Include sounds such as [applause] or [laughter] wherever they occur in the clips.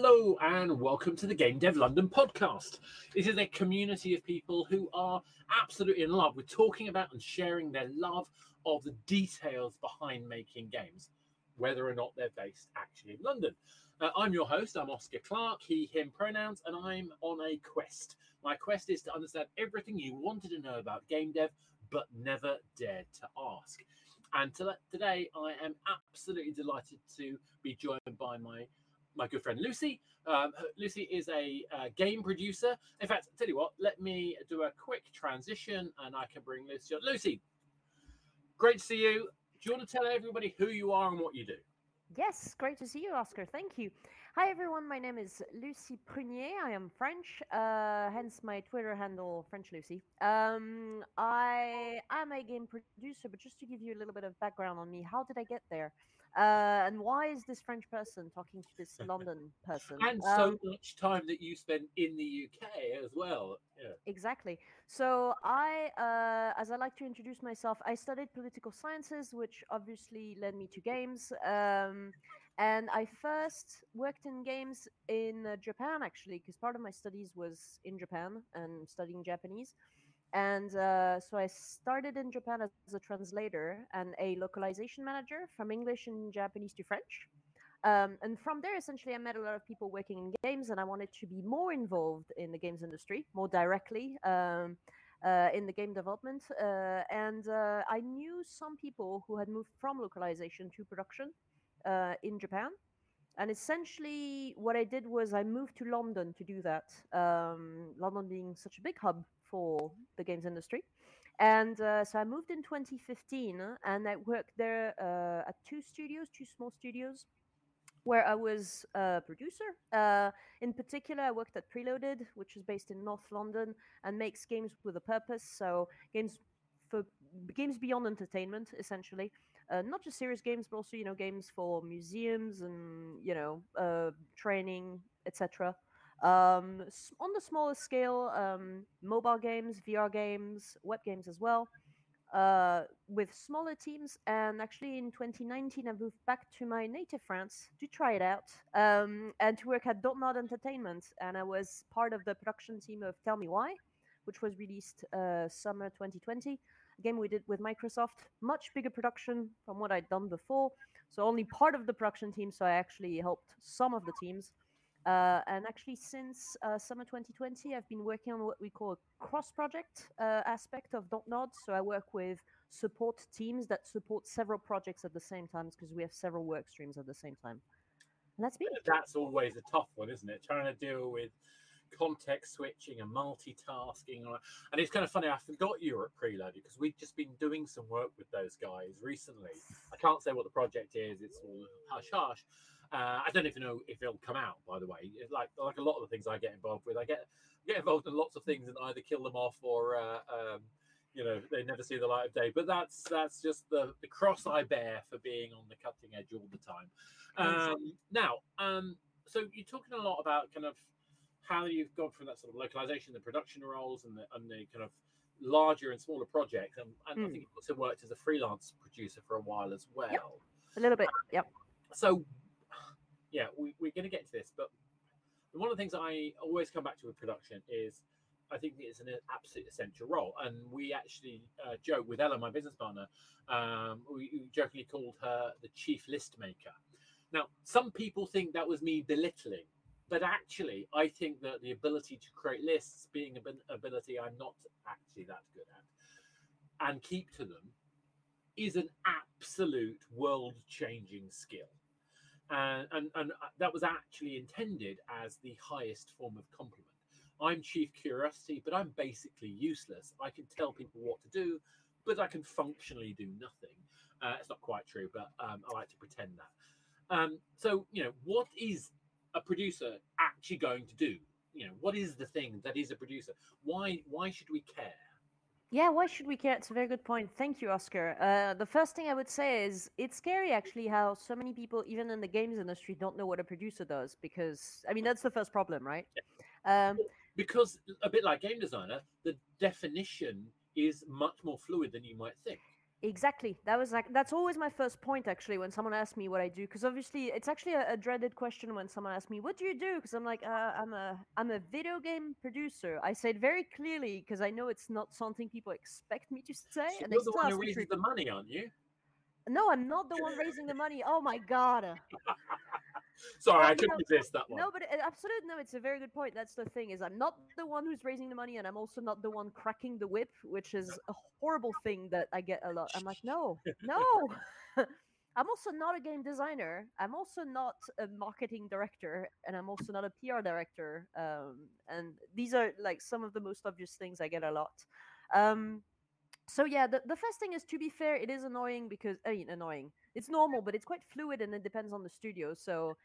Hello and welcome to the Game Dev London podcast. This is a community of people who are absolutely in love with talking about and sharing their love of the details behind making games, whether or not they're based actually in London. Uh, I'm your host, I'm Oscar Clark, he, him pronouns, and I'm on a quest. My quest is to understand everything you wanted to know about game dev but never dared to ask. And to, today I am absolutely delighted to be joined by my my good friend Lucy. Um, Lucy is a, a, game producer. In fact, tell you what, let me do a quick transition and I can bring Lucy on. Lucy, great to see you. Do you want to tell everybody who you are and what you do? Yes, great to see you, Oscar. Thank you. Hi, everyone. My name is Lucy Prunier. I am French, uh, hence my Twitter handle, French Lucy. Um, I am a game producer, but just to give you a little bit of background on me, how did I get there? Uh, and why is this French person talking to this [laughs] London person? And so um, much time that you spent in the UK as well. Yeah. Exactly. So I, uh, as I like to introduce myself, I studied political sciences, which obviously led me to games. Um, and I first worked in games in uh, Japan, actually, because part of my studies was in Japan and studying Japanese. And uh, so I started in Japan as a translator and a localization manager from English and Japanese to French. Um, and from there, essentially, I met a lot of people working in games, and I wanted to be more involved in the games industry, more directly um, uh, in the game development. Uh, and uh, I knew some people who had moved from localization to production uh, in Japan. And essentially, what I did was I moved to London to do that. Um, London being such a big hub for the games industry. And uh, so I moved in 2015 and I worked there uh, at two studios, two small studios, where I was a producer. Uh, in particular, I worked at Preloaded, which is based in North London and makes games with a purpose. So games for games beyond entertainment, essentially. Uh, not just serious games, but also you know games for museums and you know uh, training, etc. Um, on the smaller scale, um, mobile games, VR games, web games as well, uh, with smaller teams. And actually, in 2019, I moved back to my native France to try it out um, and to work at Dontnod Entertainment. And I was part of the production team of Tell Me Why, which was released uh, summer 2020. A game we did with Microsoft, much bigger production from what I'd done before. So only part of the production team. So I actually helped some of the teams. Uh, and actually, since uh, summer 2020, I've been working on what we call a cross project uh, aspect of Dontnod. So I work with support teams that support several projects at the same time because we have several work streams at the same time. And that's me. That's always a tough one, isn't it? Trying to deal with context switching and multitasking. And it's kind of funny, I forgot you were at Preloaded because we've just been doing some work with those guys recently. I can't say what the project is, it's all hush hush. Uh, I don't even know if it'll come out, by the way. Like like a lot of the things I get involved with, I get get involved in lots of things and either kill them off or uh, um, you know they never see the light of day. But that's that's just the the cross I bear for being on the cutting edge all the time. Um, now, um, so you're talking a lot about kind of how you've gone from that sort of localization, the production roles, and the, and the kind of larger and smaller projects. And, and mm. I hmm. think you've also worked as a freelance producer for a while as well. Yep. A little bit, yep. So, yeah, we, we're going to get to this, but one of the things I always come back to with production is I think it's an absolute essential role. And we actually uh, joke with Ella, my business partner, um, we, jokingly called her the chief list maker. Now, some people think that was me belittling but actually, I think that the ability to create lists, being an ability I'm not actually that good at, and keep to them, is an absolute world-changing skill. And, and, and that was actually intended as the highest form of compliment. I'm chief curiosity, but I'm basically useless. I can tell people what to do, but I can functionally do nothing. Uh, it's not quite true, but um, I like to pretend that. Um, so, you know, what is a producer actually going to do? You know, what is the thing that is a producer? Why why should we care? Yeah, why should we care? It's a very good point. Thank you, Oscar. Uh, the first thing I would say is it's scary actually how so many people, even in the games industry, don't know what a producer does because, I mean, that's the first problem, right? Yeah. Um, because a bit like game designer, the definition is much more fluid than you might think. Exactly. That was like that's always my first point actually when someone asks me what I do because obviously it's actually a, a, dreaded question when someone asks me what do you do because I'm like uh, I'm a I'm a video game producer. I say it very clearly because I know it's not something people expect me to say. So and you're the one who raises the money, aren't you? No, I'm not the one raising the money. Oh my god. [laughs] [laughs] Sorry, I couldn't resist that one. No, but it, absolutely no. It's a very good point. That's the thing is, I'm not the one who's raising the money, and I'm also not the one cracking the whip, which is a horrible thing that I get a lot. I'm like, no, no. [laughs] I'm also not a game designer. I'm also not a marketing director, and I'm also not a PR director. Um, and these are like some of the most obvious things I get a lot. Um, so yeah, the, the first thing is to be fair, it is annoying because I mean annoying. It's normal, but it's quite fluid and it depends on the studio. So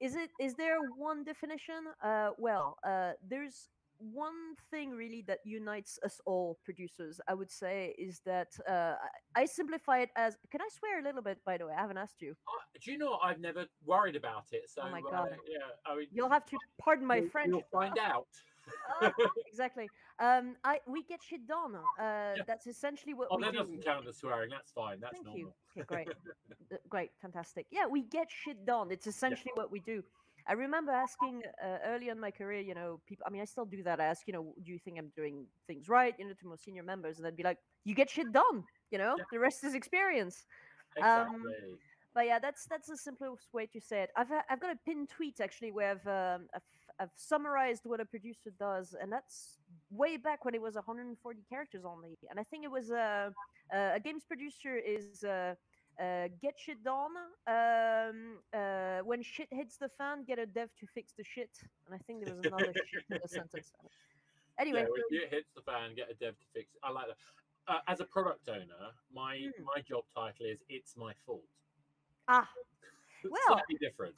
is it is there one definition? Uh, well, uh, there's one thing really that unites us all producers. I would say is that uh, I simplify it as. Can I swear a little bit? By the way, I haven't asked you. Uh, do you know I've never worried about it? So oh my uh, god! yeah, I mean, you'll have to pardon my you'll, French. You'll find out. Uh, exactly. Um, I we get shit done. Uh, yeah. That's essentially what oh, we that do. doesn't count as swearing. That's fine. That's Thank normal. you. Okay, great, [laughs] great, fantastic. Yeah, we get shit done. It's essentially yeah. what we do. I remember asking uh, early in my career, you know, people. I mean, I still do that. I ask, you know, do you think I'm doing things right? You know, to more senior members, and they'd be like, "You get shit done." You know, yeah. the rest is experience. Exactly. Um, but yeah, that's that's the simplest way to say it. I've I've got a pinned tweet actually where I've, um, I've I've summarized what a producer does, and that's way back when it was 140 characters only. And I think it was a a games producer is uh, uh, get shit done. Um, uh, when shit hits the fan, get a dev to fix the shit. And I think there was another [laughs] shit in the sentence. Anyway, yeah, when shit hits the fan, get a dev to fix. It. I like that. Uh, as a product owner, my hmm. my job title is "It's my fault." Ah, well, slightly different.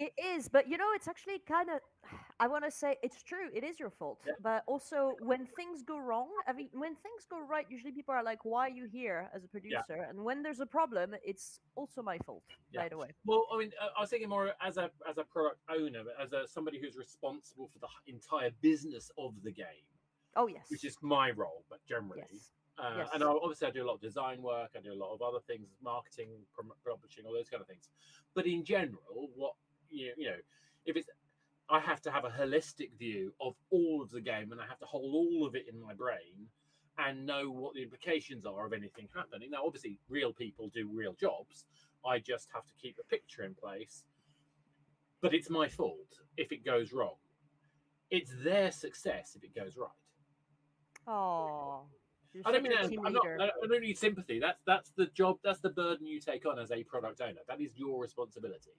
it is, but you know, it's actually kind of. [sighs] I want to say it's true. It is your fault, yeah. but also when things go wrong, I mean, when things go right, usually people are like, "Why are you here as a producer?" Yeah. And when there's a problem, it's also my fault. Yeah. By the way. Well, I mean, I was thinking more as a as a product owner, but as a somebody who's responsible for the entire business of the game. Oh yes. Which is my role, but generally. Yes. Uh, yes. And I, obviously, I do a lot of design work. I do a lot of other things, marketing, publishing, all those kind of things. But in general, what you, you know, if it's, I have to have a holistic view of all of the game, and I have to hold all of it in my brain and know what the implications are of anything happening. Now, obviously, real people do real jobs. I just have to keep a picture in place. But it's my fault if it goes wrong. It's their success if it goes right. Oh, I don't mean I'm not, I don't need sympathy. That's that's the job. That's the burden you take on as a product owner. That is your responsibility.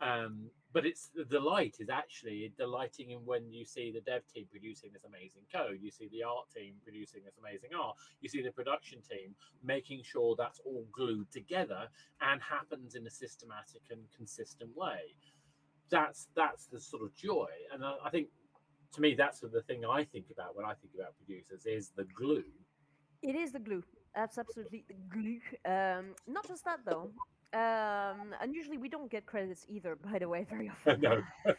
Um, but it's the delight is actually delighting in when you see the dev team producing this amazing code. You see the art team producing this amazing art. You see the production team making sure that's all glued together and happens in a systematic and consistent way. That's that's the sort of joy, and I, I think to me that's the thing I think about when I think about producers is the glue it is the glue. That's absolutely the glue. Um, not just that though. Um, and usually we don't get credits either, [laughs] by the way, very [laughs] often. no. [laughs]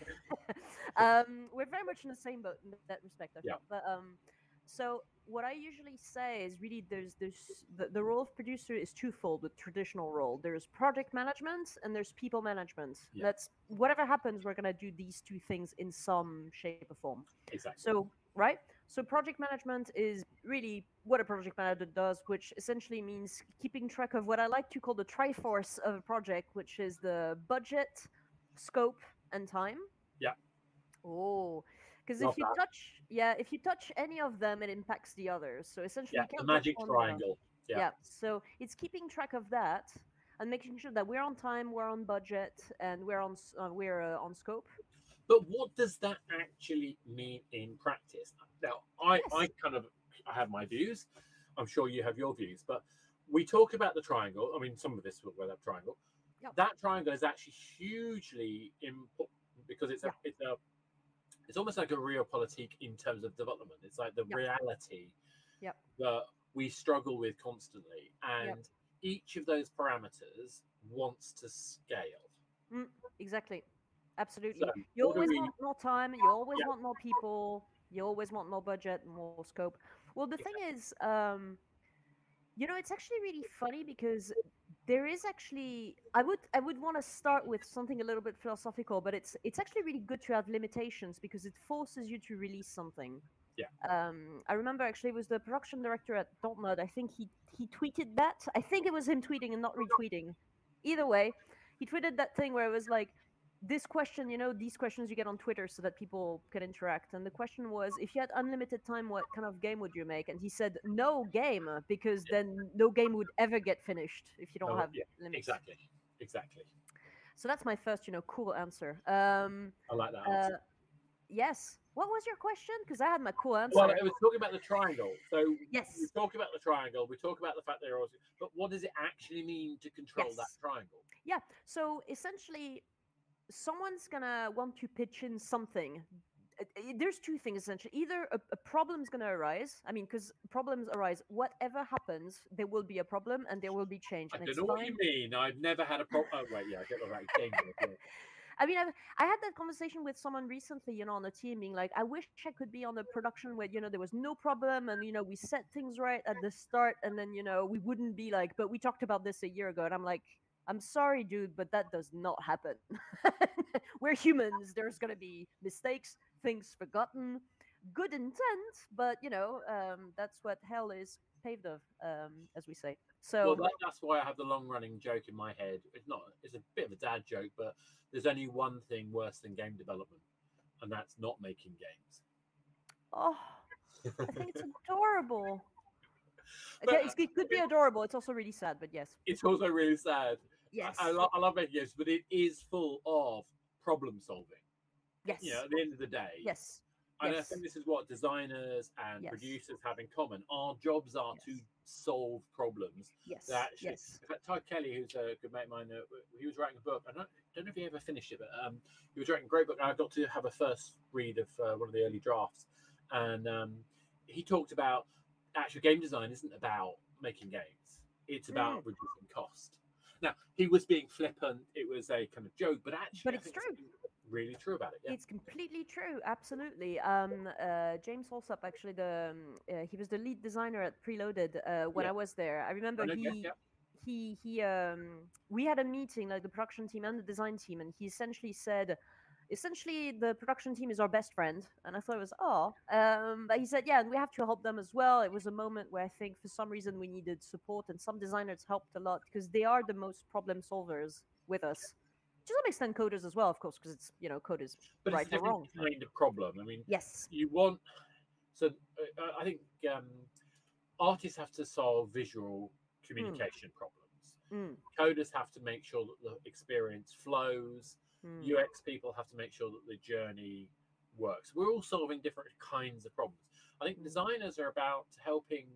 um, we're very much in the same boat in that respect. I yeah. But um, so what I usually say is really there's there's the, the role of producer is twofold. The traditional role there's project management and there's people management. Yeah. That's whatever happens, we're gonna do these two things in some shape or form. Exactly. So right? So project management is really what a project manager does, which essentially means keeping track of what I like to call the triforce of a project, which is the budget, scope, and time. Yeah. Oh, because if you touch, yeah, if you touch any of them, it impacts the others. So essentially, yeah, the magic triangle. Yeah. yeah. So it's keeping track of that and making sure that we're on time, we're on budget, and we're on uh, we're uh, on scope. But what does that actually mean in practice? Now, I, Yes. I kind of I have my views. I'm sure you have your views, but we talk about the triangle. I mean, some of this will wear that triangle. Yep. That triangle is actually hugely important because it's a it's a it's almost like a realpolitik in terms of development. It's like the Yep. reality Yep. that we struggle with constantly, and each of those parameters wants to scale. Mm, exactly. Absolutely. So, you always we- want more time. You always Yeah. want more people. You always want more budget, more scope. Well, the thing is, um, You know, it's actually really funny because there is actually I would I would want to start with something a little bit philosophical, but it's it's actually really good to have limitations because it forces you to release something. Yeah. Um, I remember actually it was the production director at Dontnod. I think he he tweeted that. I think it was him tweeting and not retweeting. Either way, he tweeted that thing where it was like, this question, you know, these questions you get on Twitter so that people can interact. And the question was, if you had unlimited time, what kind of game would you make? And he said, no game, because then no game would ever get finished if you don't Oh, have yeah, limits. Exactly. Exactly. So that's my first, you know, cool answer. Um, I like that. uh, answer. yes. What was your question? Because I had my cool answer. well, it was talking about the triangle. So yes, we yes. talk about the triangle. We talk about the fact that they're also, but what does it actually mean to control that triangle? Yeah. So essentially, someone's gonna want to pitch in something. Uh, uh, There's two things essentially. Either a, a problem's gonna arise. I mean, because problems arise. Whatever happens, there will be a problem and there will be change. I don't know what you mean. I've never had a problem. Oh, wait, yeah, I get the right yeah. [laughs] I mean, I've, I had that conversation with someone recently, you know, on a team, being like, I wish I could be on a production where, you know, there was no problem and, you know, we set things right at the start and then, you know, we wouldn't be like, but we talked about this a year ago. And I'm like, I'm sorry, dude, but that does not happen. [laughs] We're humans. There's going to be mistakes, things forgotten, good intent, but, you know, um, that's what hell is paved of, um, as we say. So, Well, that, that's why I have the long-running joke in my head. It's not. It's a bit of a dad joke, but there's only one thing worse than game development, and that's not making games. oh, I think it's adorable. [laughs] But, Okay, it's- it could be adorable. It's also really sad, but yes. it's also really sad. Yes. I, I, lo- I love making games, but it is full of problem solving. yes. You know, at the end of the day, Yes. and I think this is what designers and Yes. producers have in common. Our jobs are to solve problems. Yes. actually, Yes. in fact, Todd Kelly, who's a good mate of mine, uh, he was writing a book. I don't, don't know if he ever finished it, but um, he was writing a great book. And I got to have a first read of uh, one of the early drafts, and um, he talked about actual game design isn't about making games; it's about Mm. reducing cost. Now, he was being flippant; it was a kind of joke, but actually, But it's true. something Really true about it. Yeah. It's completely true. Absolutely. Um, uh, James Holsop, actually, the um, uh, he was the lead designer at Preloaded uh, when Yeah. I was there. I remember I he yeah. he he um we had a meeting like the production team and the design team and he essentially said essentially the production team is our best friend and i thought it was oh um but he said yeah and we have to help them as well. It was a moment where i think for some reason we needed support and some designers helped a lot because they are the most problem solvers with us. To some extent coders as well of course because it's you know coders But right it's or wrong. kind of problem. I mean, yes. you want so uh, I think um, artists have to solve visual communication problems. Mm, Coders have to make sure that the experience flows. Mm, UX people have to make sure that the journey works. We're all solving different kinds of problems. I think Mm. designers are about helping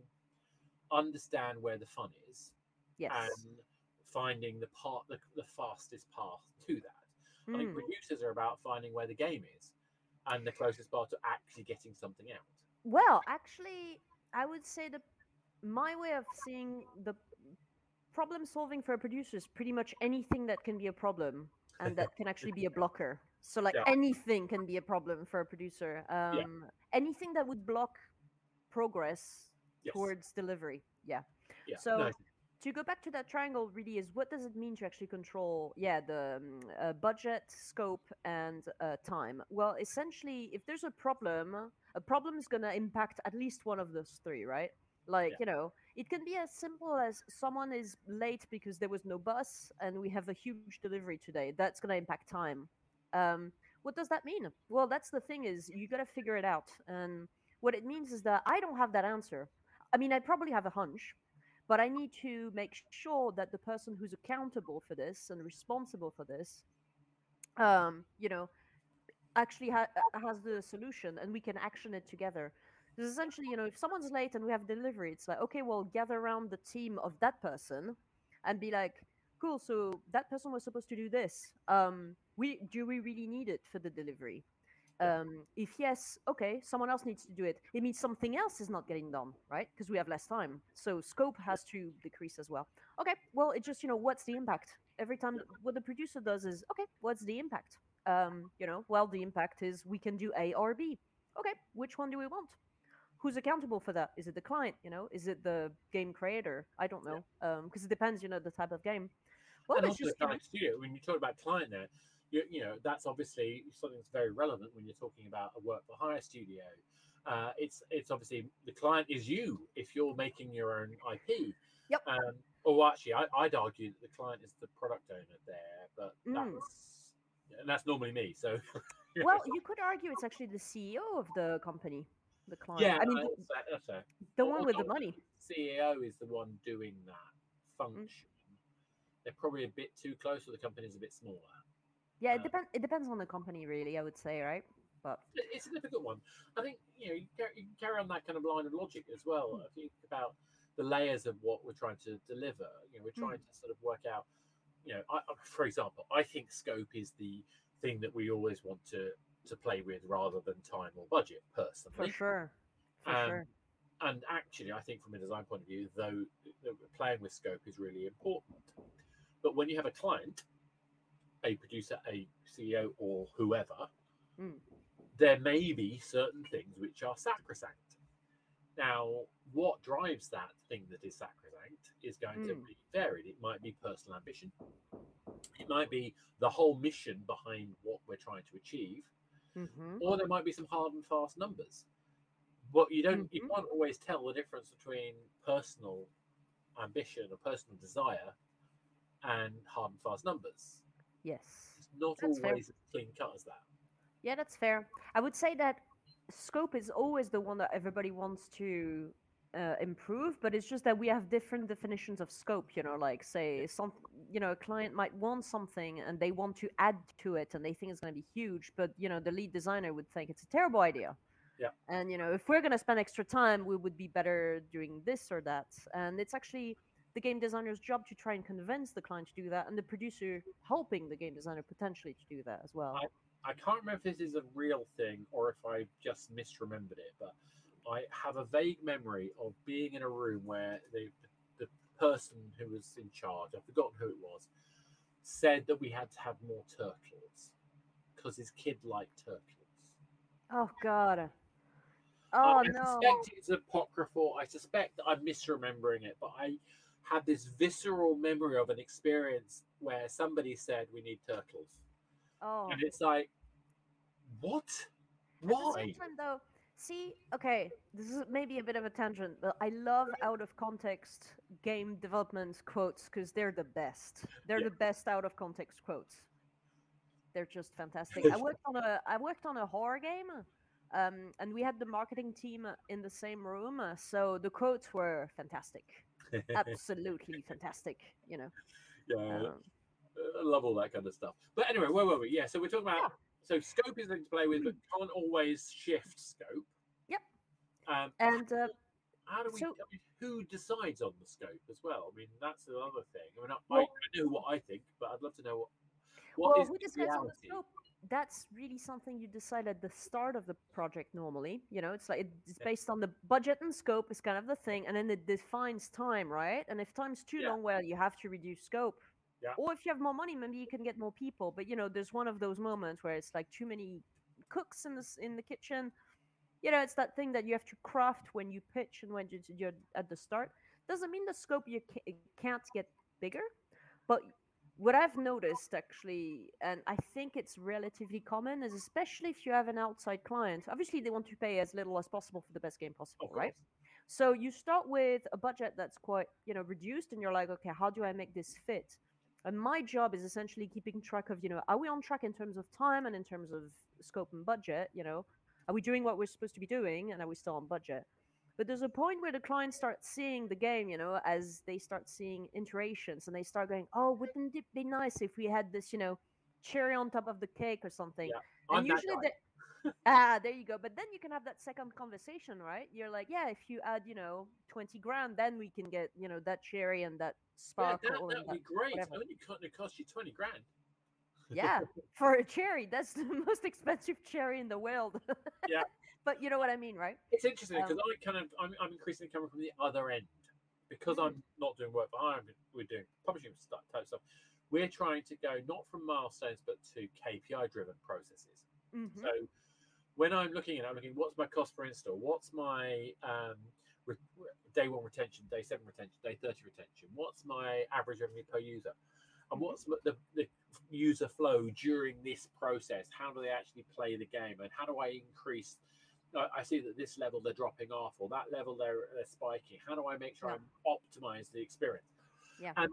understand where the fun is yes and finding the part the, the fastest path to that. I think Mm, producers are about finding where the game is and the closest path to actually getting something out. Well, actually, I would say that my way of seeing the problem solving for a producer is pretty much anything that can be a problem and that can actually be a [laughs] blocker. So, like Yeah. anything can be a problem for a producer. Um, Anything that would block progress Yes. towards delivery. Yeah. yeah. so- to go back to that triangle really is what does it mean to actually control yeah the um, uh, budget scope and uh, time well essentially if there's a problem a problem is going to impact at least one of those three right like Yeah. you know it can be as simple as someone is late because there was no bus and we have a huge delivery today. That's going to impact time. Um, what does that mean? Well that's the thing is you got to figure it out. And what it means is that i don't have that answer. I mean i probably have a hunch but I need to make sure that the person who's accountable for this and responsible for this, um, you know, actually ha- uh, has the solution and we can action it together. Because essentially, you know, if someone's late and we have delivery, it's like, okay, well, gather around the team of that person and be like, cool, so that person was supposed to do this. Um, we do we really need it for the delivery? Um, if yes, okay, someone else needs to do it. It means something else is not getting done, right? Because we have less time. So scope has to decrease as well. Okay, well, it just, you know, what's the impact? Every time what the producer does is, okay, what's the impact? Um, you know, well, the impact is we can do A or B. Okay, which one do we want? Who's accountable for that? Is it the client? You know, is it the game creator? I don't know, because it depends. You know, the type of game. Well, and also just the you know, client studio. When you talk about client there, you, you know that's obviously something that's very relevant when you're talking about a work for hire studio. Uh, it's it's obviously the client is you if you're making your own IP. Yep. Um, or actually, I, I'd argue that the client is the product owner there, but Mm. that's and that's normally me. So [laughs] well, [laughs] you could argue it's actually the CEO of the company, the client. yeah, I mean, the, that's fair. the one with the money. CEO is the one doing that Mm. function. They're probably a bit too close, or the company's a bit smaller. Yeah, uh, it depends. It depends on the company, really. I would say, right? But It's a difficult one. I think you know you can, you can carry on that kind of line of logic as well. Hmm. I think about the layers of what we're trying to deliver. You know, we're Hmm. trying to sort of work out. You know, I, I- for example, I think scope is the thing that we always want to to play with rather than time or budget. for Personally, sure, [laughs] for Um, sure. and actually, I think from a design point of view, though, playing with scope is really important. But when you have a client, a producer, a CEO, or whoever, Mm. there may be certain things which are sacrosanct. Now, what drives that thing that is sacrosanct is going to Mm. be varied. It might be personal ambition. It might be the whole mission behind what we're trying to achieve hmm or there might be some hard and fast numbers. But you don't, you Mhm. can't always tell the difference between personal ambition or personal desire and hard and fast numbers. Yes. It's not That's fair. always as clean cut as that. Yeah, that's fair. I would say that scope is always the one that everybody wants to uh, improve, but it's just that we have different definitions of scope. You know, like say some, you know, a client might want something and they want to add to it, and they think it's going to be huge, but you know, the lead designer would think it's a terrible idea. Yeah. And you know, if we're going to spend extra time, we would be better doing this or that. And it's actually the game designer's job to try and convince the client to do that, and the producer helping the game designer potentially to do that as well. I can't remember if this is a real thing or if I just misremembered it, but I have a vague memory of being in a room where the the person who was in charge, I've forgotten who it was, said that we had to have more turtles because his kid liked turtles. Oh God. Oh I no. suspect it's apocryphal. I suspect that I'm misremembering it, but I had this visceral memory of an experience where somebody said we need turtles, Oh. and it's like, what? At the Why? same time, though, see, okay, this is maybe a bit of a tangent, but I love out of context game development quotes because they're the best. They're Yeah. the best out of context quotes. They're just fantastic. I worked on a I worked on a horror game, um, and we had the marketing team in the same room, uh, so the quotes were fantastic, [laughs] absolutely fantastic. You know. yeah, Um, I love all that kind of stuff. But anyway, where were we? Yeah, so we're talking about so scope is something to play with, but can't always shift scope. Yep. Um, and uh, how do we? so- I mean, who decides on the scope as well? I mean, that's another thing. I mean, I, Well- I know what I think, but I'd love to know what. What well, is who decides on the scope? That's really something you decide at the start of the project normally. You know, it's like it's based on the budget and scope is kind of the thing, and then it defines time, right? And if time's too Yeah. long, well, you have to reduce scope. Yeah. Or if you have more money, maybe you can get more people. But you know, there's one of those moments where it's like too many cooks in the in the kitchen. You know, it's that thing that you have to craft when you pitch and when you- you're at the start. Doesn't mean the scope you ca- can't get bigger, but what I've noticed actually, and I think it's relatively common, is especially if you have an outside client, obviously they want to pay as little as possible for the best game possible, right? So you start with a budget that's quite, you know, reduced, and you're like, okay, how do I make this fit? And my job is essentially keeping track of, you know, are we on track in terms of time and in terms of scope and budget? You know, are we doing what we're supposed to be doing, and are we still on budget? But there's a point where the client starts seeing the game, you know, as they start seeing iterations and they start going, oh, wouldn't it be nice if we had this, you know, cherry on top of the cake or something? Yeah, and usually, the- ah, there you go. But then you can have that second conversation, right? You're like, yeah, if you add, you know, 20 grand, then we can get, you know, that cherry and that sparkle. Yeah, that would be great. whatever. Only co- it cost you twenty grand. yeah, [laughs] for a cherry, that's the [laughs] most expensive cherry in the world. Yeah. [laughs] but you know what I mean, right? It's interesting because Um, I kind of I'm, I'm increasingly coming from the other end because Mm. I'm not doing work. I'm- We're doing publishing stuff, type stuff. We're trying to go not from milestones but to KPI driven processes. Mhm. So when I'm looking at it, I'm looking what's my cost per install, what's my um, re- day one retention, day seven retention, day 30 retention, what's my average revenue per user, and what's the, the user flow during this process? How do they actually play the game, and how do I increase? I- see that this level they're dropping off, or that level they're, they're spiking. How do I make sure Yeah. I optimize the experience? Yeah. And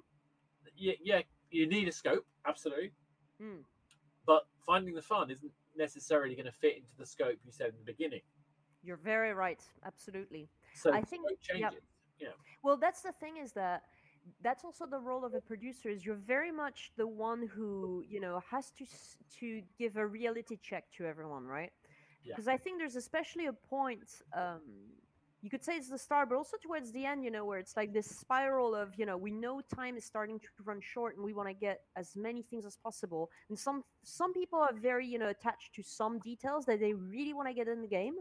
yeah, yeah, you need a scope, absolutely. Mm. But finding the fun isn't necessarily going to fit into the scope you said in the beginning. You're very right. Absolutely. So I think- scope yeah. changes. Well, that's the thing is that that's also the role of a producer is you're very much the one who you know has to to give a reality check to everyone, right? Yeah. Because I think there's especially a point. Um, you could say it's the start, but also towards the end, you know, where it's like this spiral of, you know, we know time is starting to run short, and we want to get as many things as possible. And some some people are very, you know, attached to some details that they really want to get in the game.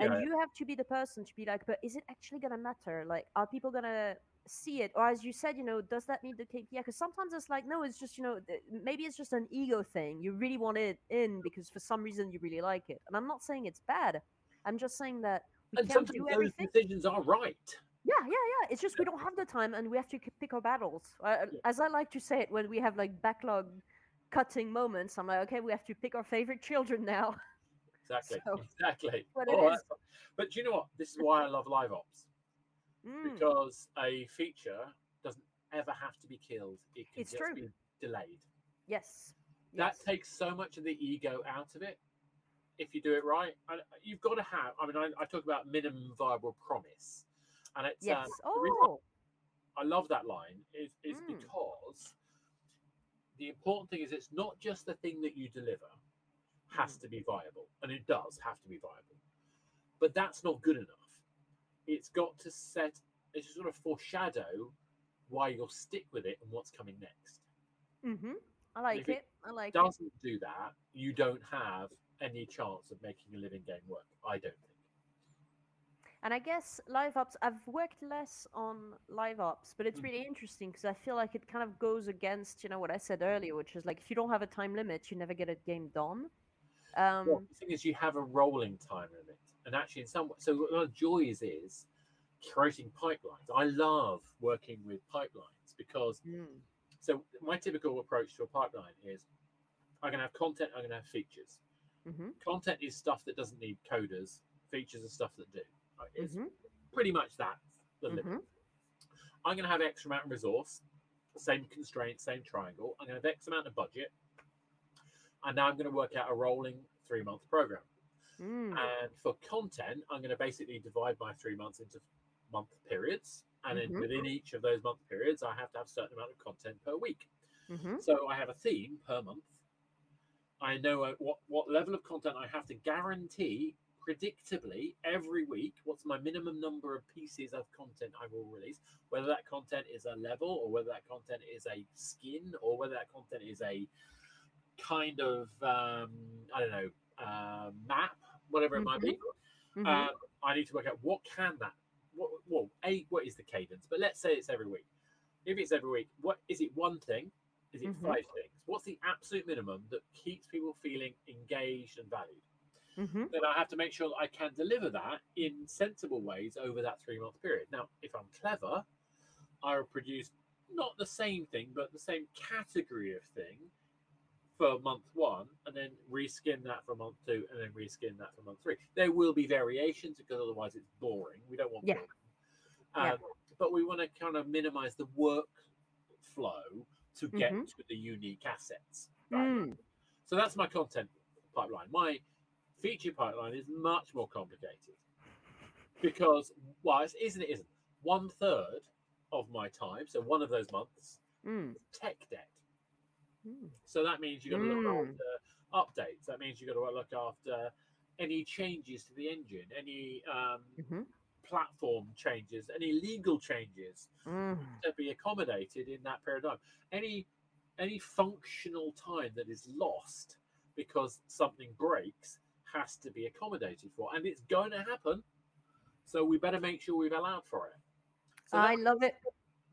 And Yeah. you have to be the person to be like but is it actually gonna matter? Like are people gonna see it? Or as you said you know does that meet the kpi because sometimes it's like no it's just you know maybe it's just an ego thing. You really want it in because for some reason you really like it. And i'm not saying it's bad. I'm just saying that we And sometimes those everything decisions are right. yeah yeah yeah it's just we don't have the time and we have to pick our battles uh, Yeah. as i like to say it when we have like backlog cutting moments i'm like okay we have to pick our favorite children now [laughs] Exactly. So, exactly. Oh, But do you know what? This is why I love live ops Mm, because a feature doesn't ever have to be killed. It can It's just true. be delayed. yes That yes. takes so much of the ego out of it. If you do it right, and you've got to have. I mean, I, I talk about minimum viable promise, and it's Yes. um, the reason why Oh, I love that line is is Mm. because the important thing is it's not just the thing that you deliver has Mm. to be viable, and it does have to be viable, but that's not good enough. It's got to set, it's sort of foreshadow why you'll stick with it and what's coming next. mm-hmm. I like it it. I like it. Doesn't do that, you don't have any chance of making a living game work. I don't think. And I guess live ops. I've worked less on live ops, but it's Mm. really interesting because I feel like it kind of goes against you know what I said earlier, which is like if you don't have a time limit, you never get a game done. Um, well, the thing is, you have a rolling time limit, and actually, in some way, so one of the joys is creating pipelines. I love working with pipelines because mm, so my typical approach to a pipeline is I'm going to have content, I'm going to have features. Mhm, Content is stuff that doesn't need coders. Features are stuff that do. Right? It's mhm, pretty much that the limit. mhm, I'm going to have X amount of resource, same constraint, same triangle. I'm going to have X amount of budget, and now I'm going to work out a rolling three month program. mm, And for content, I'm going to basically divide my three months into month periods. And then Mhm. within each of those month periods, I have to have a certain amount of content per week. mhm, So I have a theme per month. I know uh, what, what level of content I have to guarantee predictably every week. What's my minimum number of pieces of content I will release? Whether that content is a level or whether that content is a skin or whether that content is a kind of, um, I don't know, uh, map, whatever it might be. mhm, Um, I need to work out what can that. What, well, a what is the cadence? But let's say it's every week. If it's every week, what is it? One thing? Is it Mhm. five things? What's the absolute minimum that keeps people feeling engaged and valued? mhm, Then I have to make sure that I can deliver that in sensible ways over that three month period. Now, if I'm clever, I will produce not the same thing, but the same category of thing for month one, and then reskin that for month two, and then reskin that for month three. There will be variations because otherwise it's boring. We don't want Yeah. boring. Yeah. Um, But we want to kind of minimize the workflow to get Mhm. to the unique assets. right? mm, So that's my content pipeline. My feature pipeline is much more complicated because, well, it isn't it isn't one third of my time. So one of those months mm, is tech debt. mm. So that means you've got to look Mm. after updates. That means you've got to look after any changes to the engine, any um, Mhm. Platform changes, any legal changes Mm. to be accommodated in that paradigm. Any any functional time that is lost because something breaks has to be accommodated for, and it's going to happen. So we better make sure we've allowed for it. So I love it.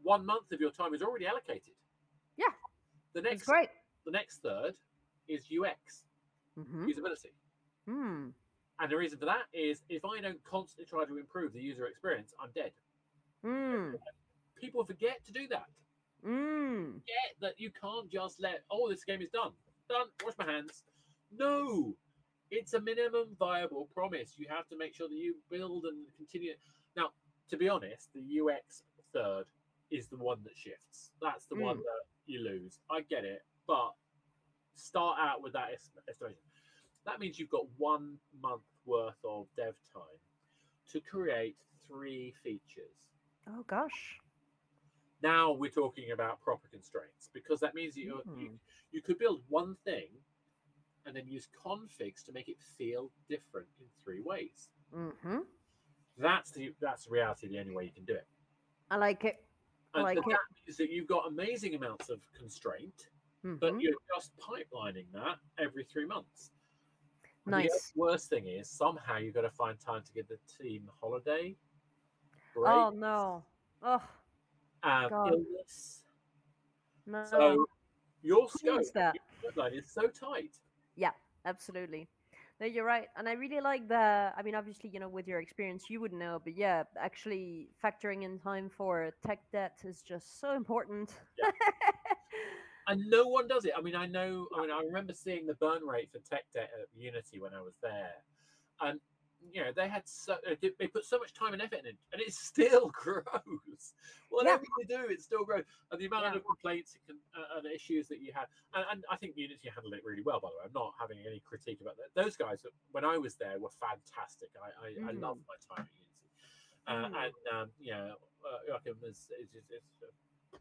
one month of your time is already allocated. Yeah. The next great. the next third is UX Mhm. usability. Hmm. And the reason for that is if I don't constantly try to improve the user experience, I'm dead. Hmm. People forget to do that. Hmm. Forget that you can't just let, oh, this game is done. Done. Wash my hands. No. It's a minimum viable promise. You have to make sure that you build and continue. Now, to be honest, the UX third is the one that shifts. That's the one Mm. that you lose. I get it, but start out with that estimation. That means you've got one month worth of dev time to create three features. Oh gosh. Now we're talking about proper constraints because that means you you, Hmm. you could build one thing and then use configs to make it feel different in three ways. Mm-hmm. That's the that's the reality. The only way you can do it. I like it. I And like that it. means that you've got amazing amounts of constraint, but Mhm. you're just pipelining that every three months. And The worst thing is somehow you've got to find time to give the team holiday, break, Oh no. Oh um, God. illness. no. So your scope, that? your is so tight. Yeah, absolutely. No, you're right. And I really like the I mean obviously, you know, with your experience you would know, but yeah, actually factoring in time for tech debt is just so important. Yeah. [laughs] and no one does it. I mean, I know. I mean, I remember seeing the burn rate for tech debt at Unity when I was there, and you know they had so they put so much time and effort in it, and it [laughs] still grows. Whatever you do, it still grows. And the amount Yeah. of complaints and, uh, and issues that you have, and, and I think Unity handled it really well. By the way, I'm not having any critique about that. Those guys, when I was there, were fantastic. I I, I Mhm. loved my time at Unity, uh, Mhm. and um, you know, uh, Joachim is, is, is, is uh,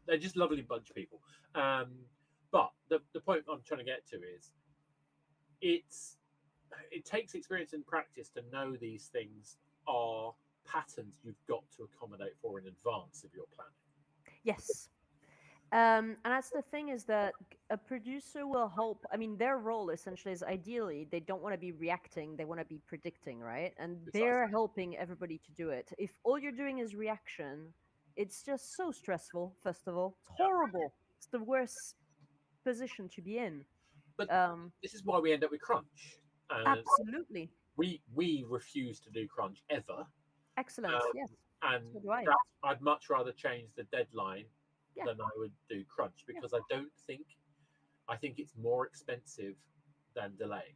they're just lovely bunch of people. Um, but the, the point I'm trying to get to is it's it takes experience and practice to know these things are patterns you've got to accommodate for in advance of your planning. Yes. Um, and that's the thing is that a producer will help. I mean, their role essentially is ideally they don't want to be reacting; they want to be predicting, right? And they're helping everybody to do it. If all you're doing is reaction, it's just so stressful. First of all, it's horrible. It's the worst position to be in. But Um, This is why we end up with crunch. And absolutely we we refuse to do crunch ever. excellent. Um, yes. And So that's, I'd much rather change the deadline Yeah. than I would do crunch because I don't think I think it's more expensive than delaying.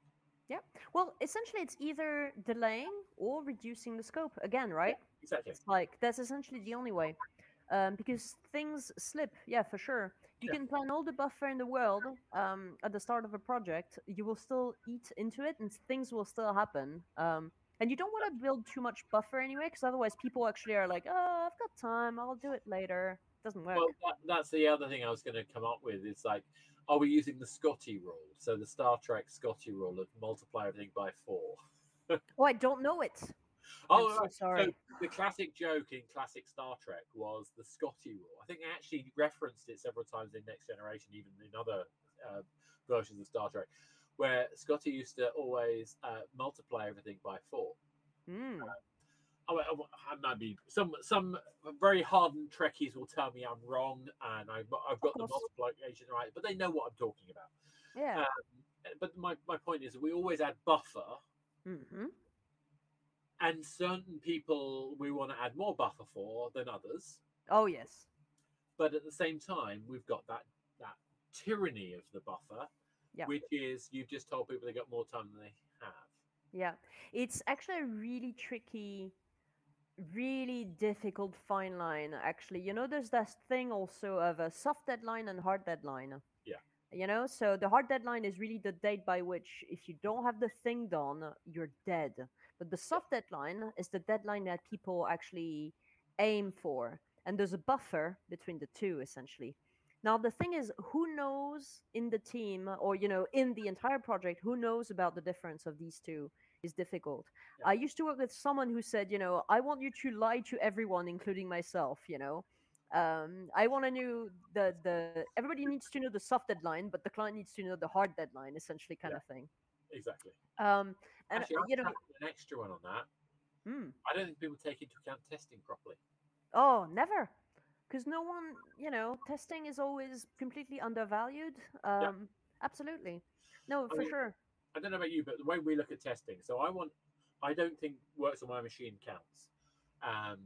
Yeah. Well, essentially, it's either delaying or reducing the scope again, right? Exactly. It's like that's essentially the only way. Um, because things slip, yeah, for sure. You Yeah. can plan all the buffer in the world um, at the start of a project. You will still eat into it, and things will still happen. Um, and you don't want to build too much buffer anyway, because otherwise people actually are like, "Oh, I've got time. I'll do it later." Doesn't work. Well, that, that's the other thing I was going to come up with. Is like, are we using the Scotty rule? So the Star Trek Scotty rule of multiply everything by four. [laughs] oh, I don't know it. Oh, so sorry. So the classic joke in classic Star Trek was the Scotty rule. I think they actually referenced it several times in Next Generation, even in other uh, versions of Star Trek, where Scotty used to always uh, multiply everything by four. Hmm. I, I, I might be some some very hardened Trekkies will tell me I'm wrong and I've, I've got the multiplication right, but they know what I'm talking about. Yeah. Um, but my, my point is, we always add buffer, hmm and certain people we want to add more buffer for than others. Oh yes. But at the same time, we've got that that tyranny of the buffer, Yeah. which is you've just told people they got more time than they have. Yeah, it's actually a really tricky, really difficult fine line. Actually, you know, there's that thing also of a soft deadline and hard deadline. Yeah. You know, so the hard deadline is really the date by which, if you don't have the thing done, you're dead. But the soft deadline is the deadline that people actually aim for. And there's a buffer between the two, essentially. Now, the thing is, who knows in the team or, you know, in the entire project, who knows about the difference of these two is difficult. Yeah. I used to work with someone who said, you know, I want you to lie to everyone, including myself, you know. Um, I want to know the, the, everybody needs to know the soft deadline, but the client needs to know the hard deadline, essentially, kind Yeah. of thing. Exactly. Um, and, Actually, I'll you know, an extra one on that. hmm. I don't think people take into account testing properly. Oh, never. Because no one, you know, testing is always completely undervalued. Um, Absolutely. No, for mean, sure. I don't know about you, but the way we look at testing, so I want, I don't think works on my machine counts. Um,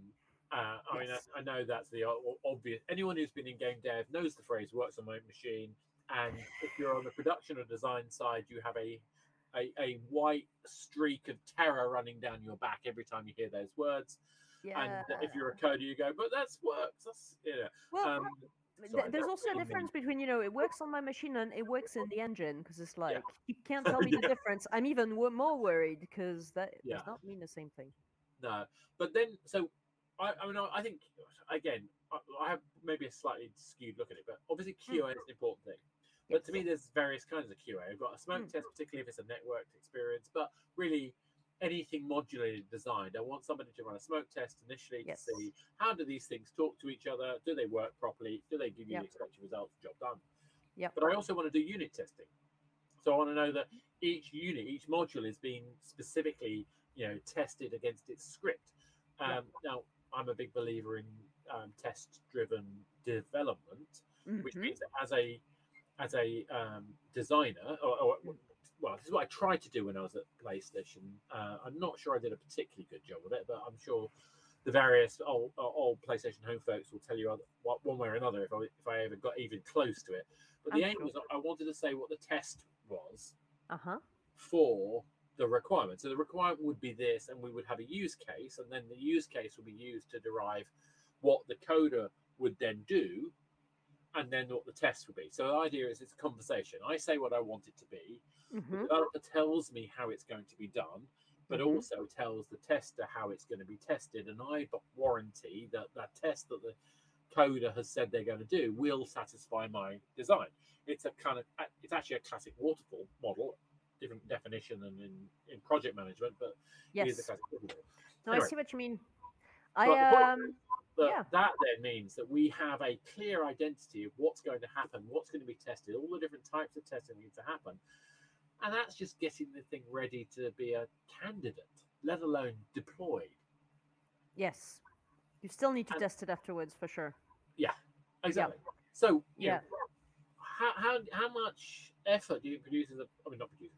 uh, I mean, I, I know that's the obvious. Anyone who's been in game dev knows the phrase "works on my machine." And if you're on the production or design side, you have a, a a white streak of terror running down your back every time you hear those words. Yeah. And if you're a coder, you go, "But that's works." That's you know. well, Um, sorry, there's also a mean. difference between you know it works on my machine and it works in the engine because it's like Yeah. you can't tell [laughs] me the difference. I'm even more worried because that Yeah. does not mean the same thing. No, but then so I, I mean I think again I, I have maybe a slightly skewed look at it, but obviously QA is an important thing. But to me, there's various kinds of QA. I've got a smoke Mm. test, particularly if it's a networked experience, but really anything modulated designed. I want somebody to run a smoke test initially Yes. to see how do these things talk to each other? Do they work properly? Do they give you Yep. the expected results? Job done. Yep. But I also want to do unit testing. So I want to know that each unit, each module is being specifically, you know, tested against its script. Um, Yep. Now, I'm a big believer in um, test-driven development which Mhm. means that as a as a um, designer, or, or well, this is what I tried to do when I was at PlayStation. Uh, I'm not sure I did a particularly good job of it, but I'm sure the various old, uh, old PlayStation home folks will tell you other, one way or another if I if I ever got even close to it. But the I'm aim sure. was I wanted to say what the test was Uh huh. for the requirement. So the requirement would be this, and we would have a use case, and then the use case would be used to derive what the coder would then do, and then what the test will be. So the idea is it's a conversation. I say what I want it to be. The hmm developer tells me how it's going to be done, but Mhm. also tells the tester how it's going to be tested, and I warranty that that test that the coder has said they're going to do will satisfy my design. It's a kind of it's actually a classic waterfall model, different definition than in, in project management, but it is a Yes. classic waterfall. No, Anyway. I see what you mean. I um. But Yeah. that then means that we have a clear identity of what's going to happen, what's going to be tested, all the different types of testing need to happen. And that's just getting the thing ready to be a candidate, let alone deployed. Yes. You still need to And- test it afterwards for sure. Yeah, exactly. So, Yeah. know, how, how how much effort do you think producers? I mean, not producers.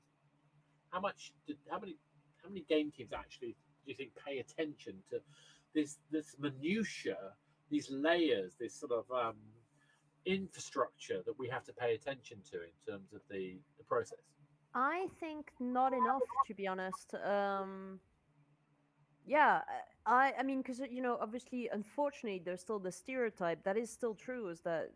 How much? Did, how many? How many game teams actually do you think pay attention to this this minutia, these layers, this sort of um, infrastructure that we have to pay attention to in terms of the the process? I think not enough, to be honest. Um, yeah, I I mean, because you know, obviously, unfortunately, there's still the stereotype that is still true is that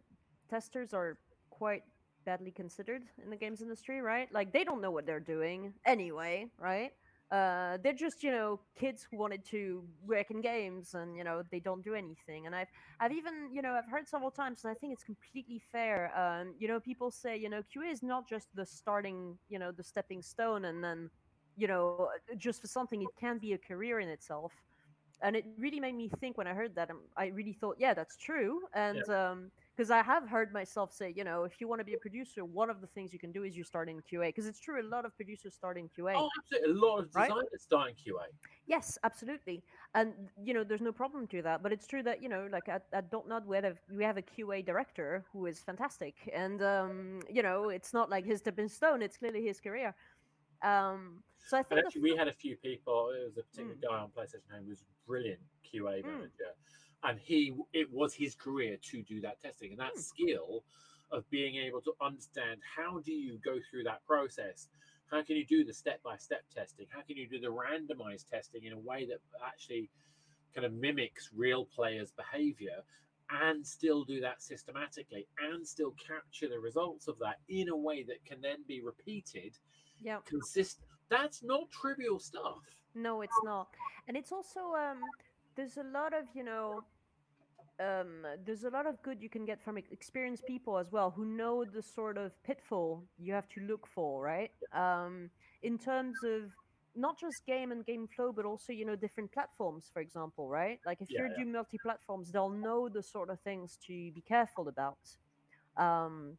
testers are quite badly considered in the games industry, right? Like they don't know what they're doing anyway, right? Uh, they're just you know kids who wanted to work in games and you know they don't do anything. And I've I've even you know I've heard several times, and I think it's completely fair. Um, you know, people say you know QA is not just the starting, you know, the stepping stone, and then you know uh, just for something it can be a career in itself. And it really made me think when I heard that. um, I really thought, yeah, that's true. And um, because I have heard myself say, you know, if you want to be a producer, one of the things you can do is you start in QA. Because it's true, a lot of producers start in QA. Oh, absolutely. A lot of Right? designers start in QA. Yes, absolutely. And you know, there's no problem to that. But it's true that you know, like at, at we have we have a QA director who is fantastic, and um, you know, it's not like his stepping stone; it's clearly his career. Um, so I think actually, we had a few people. There was a particular Mm. guy on PlayStation Home who was brilliant QA Mm. And he it was his career to do that testing and that Mm. skill of being able to understand how do you go through that process. How can you do the step-by-step testing? How can you do the randomized testing in a way that actually kind of mimics real players' behavior and still do that systematically and still capture the results of that in a way that can then be repeated yeah. consistent. That's not trivial stuff. No, it's not. And it's also um there's a lot of, you know, um there's a lot of good you can get from experienced people as well who know the sort of pitfall you have to look for, right? Um in terms of not just game and game flow but also, you know, different platforms, for example, right? Like if Yeah, you're yeah. doing multi-platforms, they'll know the sort of things to be careful about. Um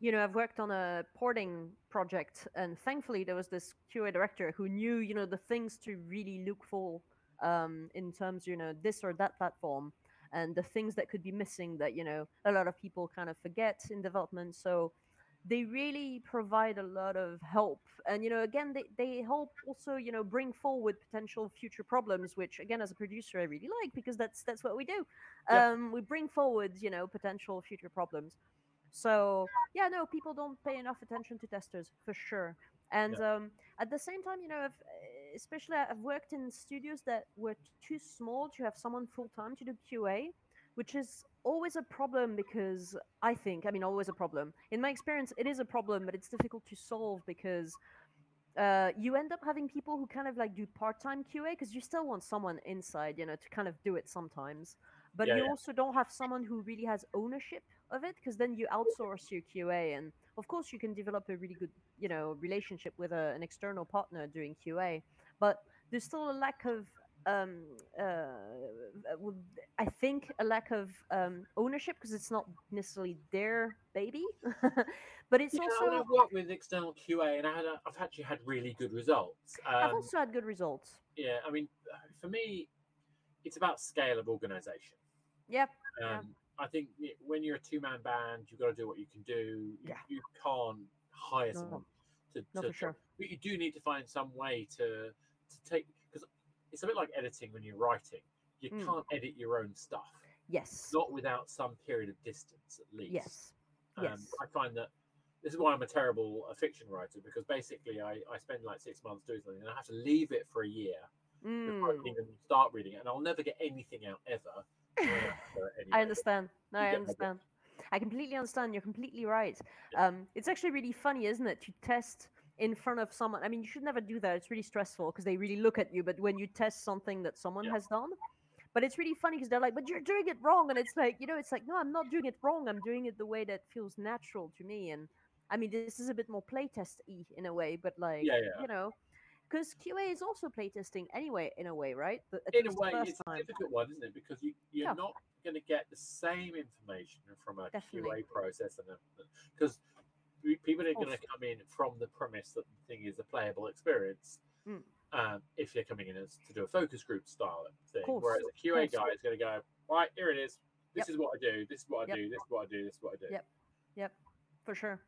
you know, I've worked on a porting project, and thankfully there was this QA director who knew, you know, the things to really look for um, in terms, you know, this or that platform, and the things that could be missing that you know a lot of people kind of forget in development. So they really provide a lot of help. And you know again they, they help also you know bring forward potential future problems which again as a producer i really like because that's that's what we do. Yeah. um we bring forward you know potential future problems. So yeah no people don't pay enough attention to testers for sure. And um at the same time you know uh, especially i've worked in studios that were too small to have someone full-time to do qa which is always a problem because I think, I mean, always a problem. In my experience, it is a problem, but it's difficult to solve because uh, you end up having people who kind of like do part-time QA because you still want someone inside, you know, to kind of do it sometimes. But Yeah, you yeah. also don't have someone who really has ownership of it because then you outsource your QA, and of course you can develop a really good, you know, relationship with a, an external partner doing QA. But there's still a lack of um, uh, w- I think a lack of um, ownership because it's not necessarily their baby, [laughs] but it's Yeah, also when I've worked with external QA, and I had a, I've actually had really good results. I've Um, also had good results. yeah, I mean, uh, for me, it's about scale of organisation. Yep. Um, Yeah. I think when you're a two man band, you've got to do what you can do. You, Yeah. you can't hire No, someone to, to for sure. but you do need to find some way to to take because it's a bit like editing when you're writing. You Mm. can't edit your own stuff, Yes. not without some period of distance at least. Yes. Um, Yes. I find that this is why I'm a terrible uh, fiction writer because basically I, I spend like six months doing something and I have to leave it for a year before I Mm, can even start reading it, and I'll never get anything out ever. [laughs] anyway. I understand. No, You I get my drift. understand. I completely understand. You're completely right. Um, it's actually really funny, isn't it, to test in front of someone? I mean, you should never do that. It's really stressful because they really look at you. But when you test something that someone Yeah. has done, but it's really funny because they're like, "But you're doing it wrong," and it's like, you know, it's like, no, I'm not doing it wrong. I'm doing it the way that feels natural to me. And I mean, this is a bit more playtest y in a way, but like, Yeah, yeah. you know. Because QA is also playtesting anyway, in a way, right? The- in a way, it's a difficult one, isn't it? Because you, you're not going to get the same information from a Definitely. QA process, and because people are going to come in from the premise that the thing is a playable experience. Mm. Um, if you're coming in as to do a focus group style thing, whereas a QA guy is going to go, right, here it is. This Yep. is what I do. This is what I Yep. do. This is what I do. This is what I do. Yep. Yep, for sure.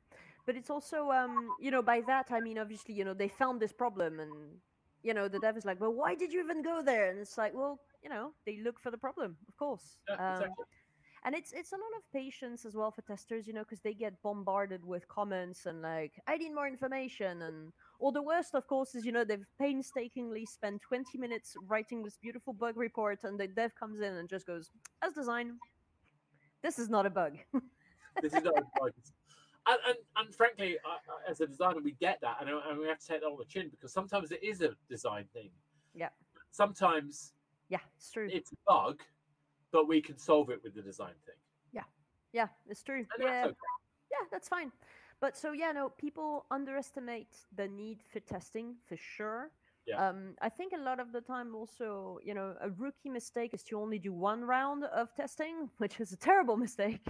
But it's also, um, you know, by that I mean, obviously, you know, they found this problem, and you know, the dev is like, well, why did you even go there? And it's like, well, you know, they look for the problem, of course. Yeah, Um, exactly. And it's it's a lot of patience as well for testers, you know, because they get bombarded with comments and like, I need more information, and or the worst, of course, is you know they've painstakingly spent 20 minutes writing this beautiful bug report, and the dev comes in and just goes, as design, this is not a bug. this is not like and, and, and frankly I- as a designer we get that and, and we have to take that on the chin because sometimes it is a design thing Yeah. sometimes yeah, it's true. it's a bug but we can solve it with the design thing Yeah, yeah, it's true. and yeah, that's okay. yeah, that's fine. But so yeah, no, people underestimate the need for testing for sure. Yeah. Um, I think a lot of the time also, you know, a rookie mistake is to only do one round of testing, [laughs] which is a terrible mistake.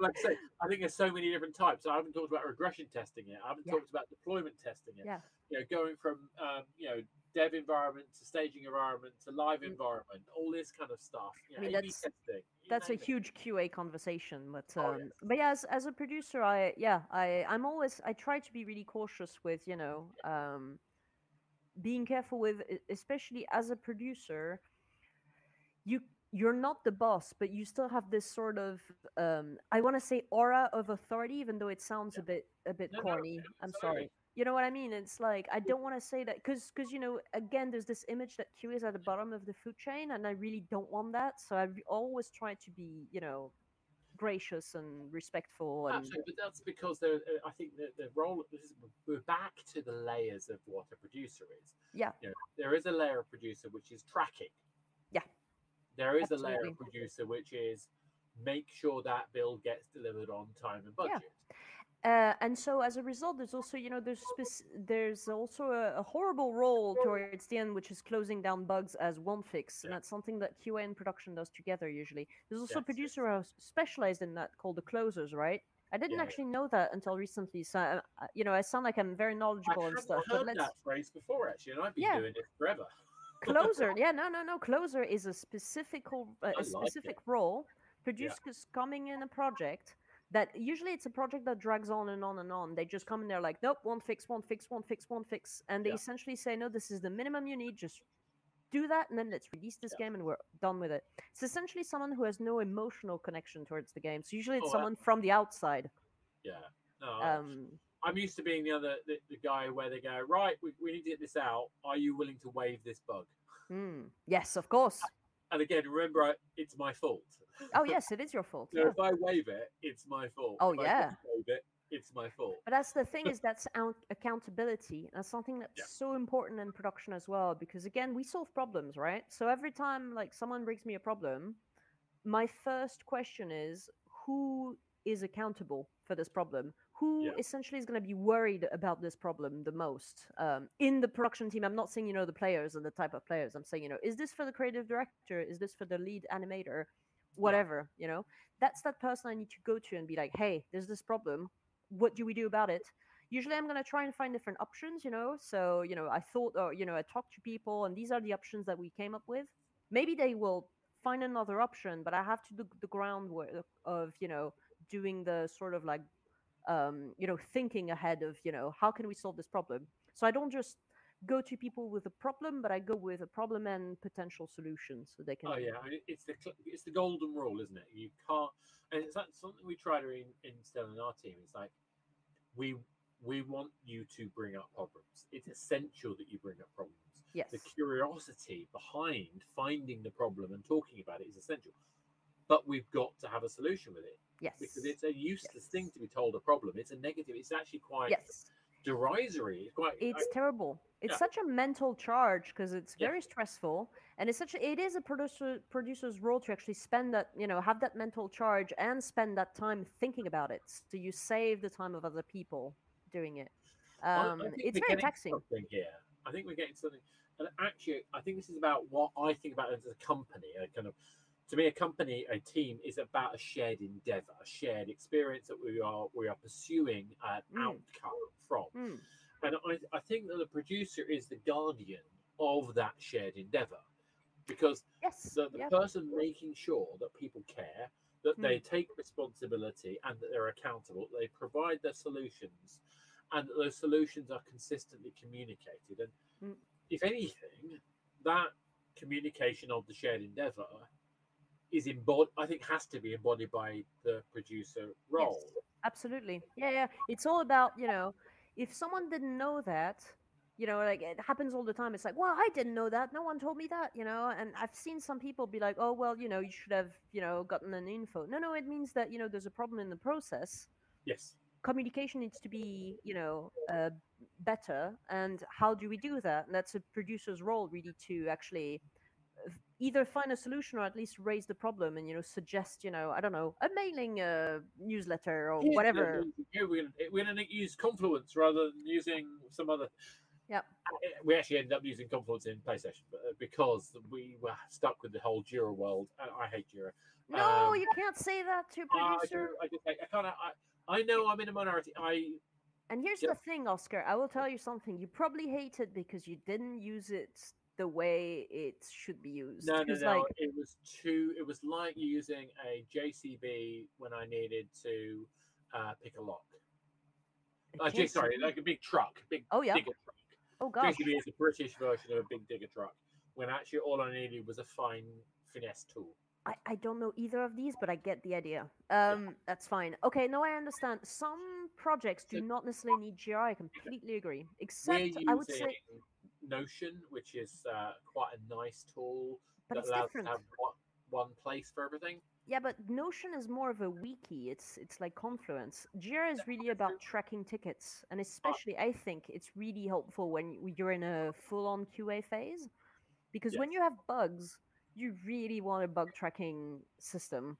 like I say [laughs] I think there's so many different types I haven't talked about regression testing yet I haven't Yeah. talked about deployment testing yet Yeah. you know going from um, you know dev environment to staging environment to live Mm. environment all this kind of stuff you I mean, that's- testing That's a it. huge QA conversation, but um, Oh, yes. but yeah, as, as a producer, I yeah, I I'm always I try to be really cautious with you know um, being careful with especially as a producer, you you're not the boss, but you still have this sort of um, I want to say aura of authority, even though it sounds a bit a bit No, no, corny. I'm absolutely. sorry. You know what I mean? It's like I don't want to say that because because you know again, there's this image that Q is at the bottom of the food chain, and I really don't want that. So I always try to be you know gracious and respectful and Absolutely, but that's because there. uh, I think that the role is, we're back to the layers of what a producer is. Yeah. You know, there is a layer of producer which is tracking. Yeah. There is a layer of producer which is make sure that bill gets delivered on time and budget. Yeah. Uh, and so as a result, there's also you know there's spec- there's also a, a horrible role towards the end, which is closing down bugs as one fix, and that's something that QA and production does together usually. There's also a producer who's specialized in that called the closers, right? I didn't Yeah. actually know that until recently, so uh, uh, you know I sound like I'm very I knowledgeable and stuff. But heard let's that phrase before actually, and I've been Yeah. doing it forever. closer [laughs] yeah no no no closer is a specific uh, I a like it. specific role producers coming in a project that usually it's a project that drags on and on and on. They just come in there like, nope, one fix, one fix, one fix, one fix, and they Yeah. essentially say, no, this is the minimum you need. Just do that, and then let's release this game, and we're done with it. It's essentially someone who has no emotional connection towards the game. So usually it's Oh, someone from the outside. Yeah. No, I- Um, I'm used to being the other the, the guy where they go, right, we, we need to get this out. Are you willing to waive this bug? hmm, yes, of course. And again, remember, I- it's my fault. Oh yes, it is your fault. [laughs] So Yeah. if I waive it, it's my fault. Oh, If yeah. waive it, it's my fault. But that's the thing is that's accountability. That's something that's Yeah. so important in production as well. Because again, we solve problems, right? So every time like someone brings me a problem, my first question is who is accountable for this problem? Who Yeah. essentially is going to be worried about this problem the most um, in the production team? I'm not saying you know the players and the type of players. I'm saying you know is this for the creative director? Is this for the lead animator? Whatever you know, that's that person I need to go to and be like, hey, there's this problem what do we do about it usually i'm going to try and find different options you know so you know i thought or you know i talked to people and these are the options that we came up with maybe they will find another option but i have to do the groundwork of you know doing the sort of like um you know thinking ahead of you know how can we solve this problem so i don't just go to people with a problem but i go with a problem and potential solutions so they can Oh yeah, I mean, it's the it's the golden rule, isn't it? You can't, and it's like something we try to in, instill in our team. It's like we we want you to bring up problems. It's essential that you bring up problems. yes The curiosity behind finding the problem and talking about it is essential. But we've got to have a solution with it yes because it's a useless thing to be told a problem. It's a negative. It's actually quite yes derisory. It's quite. I- it's terrible it's yeah. such a mental charge because it's Yeah. very stressful and it's such a, it is a producer producer's role to actually spend that you know have that mental charge and spend that time thinking about it so you save the time of other people doing it I- I um it's very taxing here. I think we're getting something, and actually, I think this is about what I think about as a company. A kind of, to me, a company, a team is about a shared endeavor, a shared experience that we are we are pursuing an Mm. outcome from. Hmm, And I, I think that the producer is the guardian of that shared endeavor, because yes the, the yeah. person making sure that people care, that Mm. they take responsibility, and that they're accountable, they provide their solutions, and that those solutions are consistently communicated. And Mm. if anything, that communication of the shared endeavor is embodied, I think, has to be embodied by the producer role. Yes, absolutely. Yeah, yeah. It's all about, you know, if someone didn't know that, you know, like it happens all the time. It's like, well, I didn't know that. No one told me that, you know. And I've seen some people be like, oh, well, you know, you should have, you know, gotten an info. No, no, it means that, you know, there's a problem in the process. Yes. Communication needs to be, you know, uh, better. And how do we do that? And that's a producer's role, really, to actually either find a solution or at least raise the problem and you know suggest you know i don't know a mailing uh, newsletter or Yeah, whatever Yeah, we're we're gonna use Confluence rather than using some other. Yep. Uh, We actually ended up using Confluence in PlayStation uh, because we were stuck with the whole Jira world. and I hate Jira. No, Um, you can't say that to a I, I producer. do. I just. I, I can't. I, I know I'm in a minority. I. And here's Yeah. the thing, Oscar. I will tell you something. You probably hate it because you didn't use it the way it should be used. No, no, no. Like, It was too. It was like using a JCB when I needed to uh, pick a lock. a Uh, J- sorry, like a big truck, big Oh yeah. digger truck. Oh gosh. JCB is the British version of a big digger truck. When actually all I needed was a fine finesse tool. I, I don't know either of these, but I get the idea. Um, that's fine. Okay, no, I understand. Some projects do So- not necessarily need Jira. I completely agree. Except I would say, Notion, which is uh, quite a nice tool but that it's allows different. to have one, one place for everything. Yeah, but Notion is more of a wiki. It's it's like Confluence. Jira is really about tracking tickets, and especially I think it's really helpful when you're in a full-on QA phase, because when you have bugs, you really want a bug tracking system.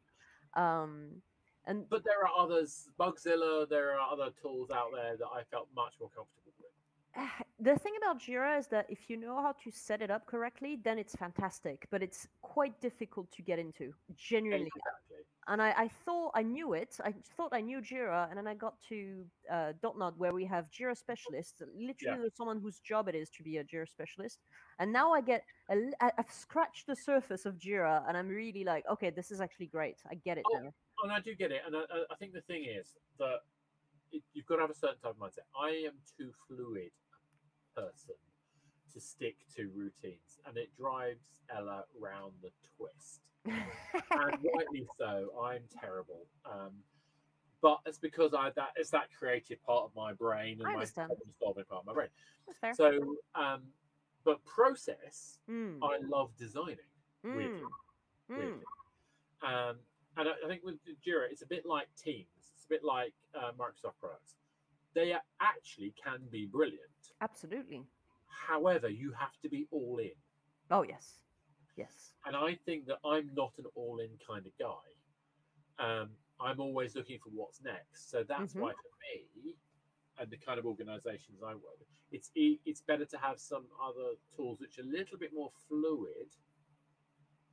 Um, and But there are others, Bugzilla. There are other tools out there that I felt much more comfortable with. The thing about Jira is that if you know how to set it up correctly, then it's fantastic. But it's quite difficult to get into. Genuinely, Exactly. and I, I thought I knew it. I thought I knew Jira, and then I got to uh, Dotnod where we have Jira specialists. Literally, there's someone whose job it is to be a Jira specialist. And now I get, a, I've scratched the surface of Jira, and I'm really like, okay, this is actually great. I get it Oh, now. and I do get it. And I, I- think the thing is that it, you've got to have a certain type of mindset. I am too fluid person to stick to routines, and it drives Ella round the twist. [laughs] and rightly so. I'm terrible. Um, but it's because I that it's that creative part of my brain and I my understand. problem solving part of my brain. So, um, but process, Mm, I love designing. weirdly, mm, mm. weirdly. Um, and I, I think with Jira, it's a bit like Teams. It's a bit like uh, Microsoft products. They are- actually can be brilliant. Absolutely. However, you have to be all in. Oh, yes. Yes. And I think that I'm not an all in kind of guy. Um, I'm always looking for what's next. So that's Mhm. why for me and the kind of organizations I work with, it's it's better to have some other tools which are a little bit more fluid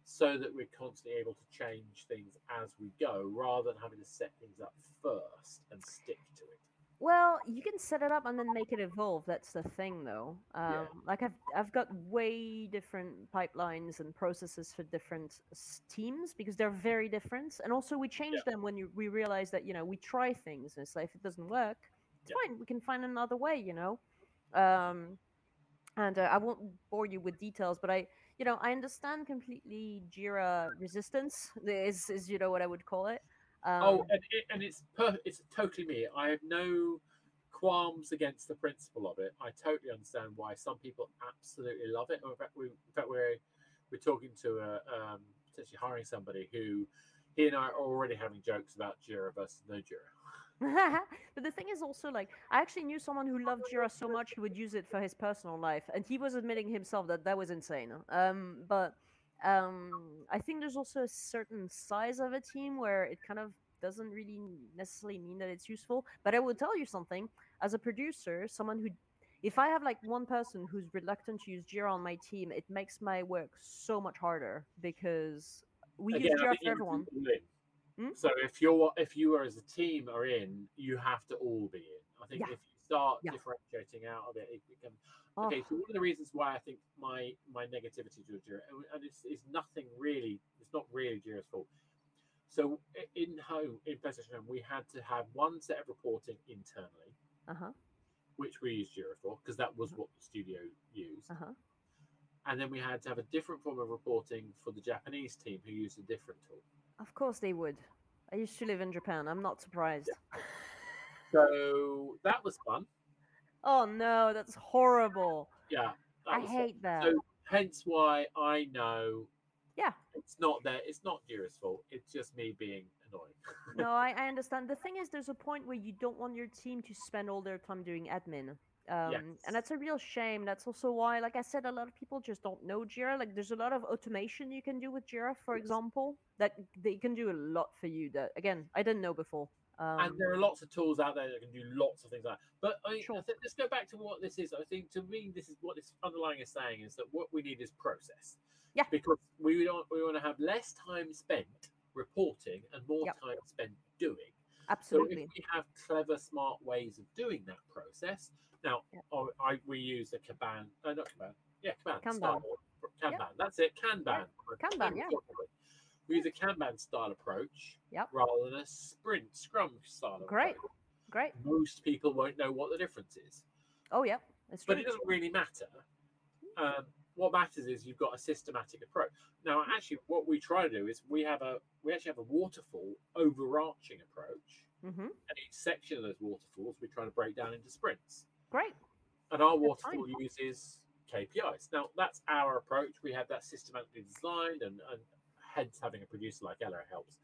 so that we're constantly able to change things as we go rather than having to set things up first and stick to it. Well, you can set it up and then make it evolve. That's the thing, though. Um, Yeah. Like I've I've got way different pipelines and processes for different teams because they're very different. And also, we change them when you, we realize that you know we try things and it's like if it doesn't work, it's Yeah. fine. We can find another way, you know. Um, and uh, I won't bore you with details, but I you know I understand completely Jira resistance [laughs] is is you know what I would call it. Um, oh, and, it, and it's per- it's totally me. I have no qualms against the principle of it. I totally understand why some people absolutely love it. In fact, we, in fact we're we're talking to a um, potentially hiring somebody who he and I are already having jokes about Jira versus no Jira. [laughs] but the thing is also like I actually knew someone who loved Jira so much he would use it for his personal life, and he was admitting himself that that was insane. Um, but um, I think there's also a certain size of a team where it kind of doesn't really necessarily mean that it's useful. But I will tell you something: as a producer, someone who if I have like one person who's reluctant to use Jira on my team, it makes my work so much harder because we Again, use Jira for everyone. have to be all in. Hmm? So if you're if you are as a team are in, you have to all be in. I think Yeah. if you start Yeah. differentiating out of it, it becomes Oh, Okay, so one of the reasons why I think my my negativity to Jira, and- it's, it's nothing really, it's not really Jira's fault. So in home, in PlayStation Home, we had to have one set of reporting internally, uh-huh, which we used Jira for, because that was what the studio used. uh-huh. And then we had to have a different form of reporting for the Japanese team who used a different tool. Of course they would. I used to live in Japan. I'm not surprised. So that was fun. Oh no, that's horrible. Yeah. that I hate that. So hence why I know Yeah. it's not there. It's not Jira's fault. It's just me being annoying. [laughs] no, I, I understand. The thing is, there's a point where you don't want your team to spend all their time doing admin. Um, Yes. And that's a real shame. That's also why, like I said, a lot of people just don't know Jira. Like, there's a lot of automation you can do with Jira, for Yes. example, that they can do a lot for you. That again, I didn't know before. Um, and there are lots of tools out there that can do lots of things like that. But I, Sure. I think let's go back to what this is. I think to me, this is what this underlying is saying is that what we need is process. Yeah. Because we don't we want to have less time spent reporting and more Yep. time spent doing. Absolutely. So if we have clever, smart ways of doing that process, now Yep. I, I we use a Kanban, uh, not Kanban, yeah, Kanban, Kanban. Kanban. That's it, Kanban. Kanban, yeah. We use a Kanban style approach Yep. rather than a sprint Scrum style Great. approach. Great. Most people won't know what the difference is, Oh yeah, that's true. but it doesn't really matter. Um, what matters is you've got a systematic approach. Now, actually, what we try to do is we have a we actually have a waterfall overarching approach, hmm and each section of those waterfalls we try to break down into sprints. Great. And our That's fine. waterfall uses KPIs. Now, that's our approach. We have that systematically designed, and, and hence having a producer like Ella helps.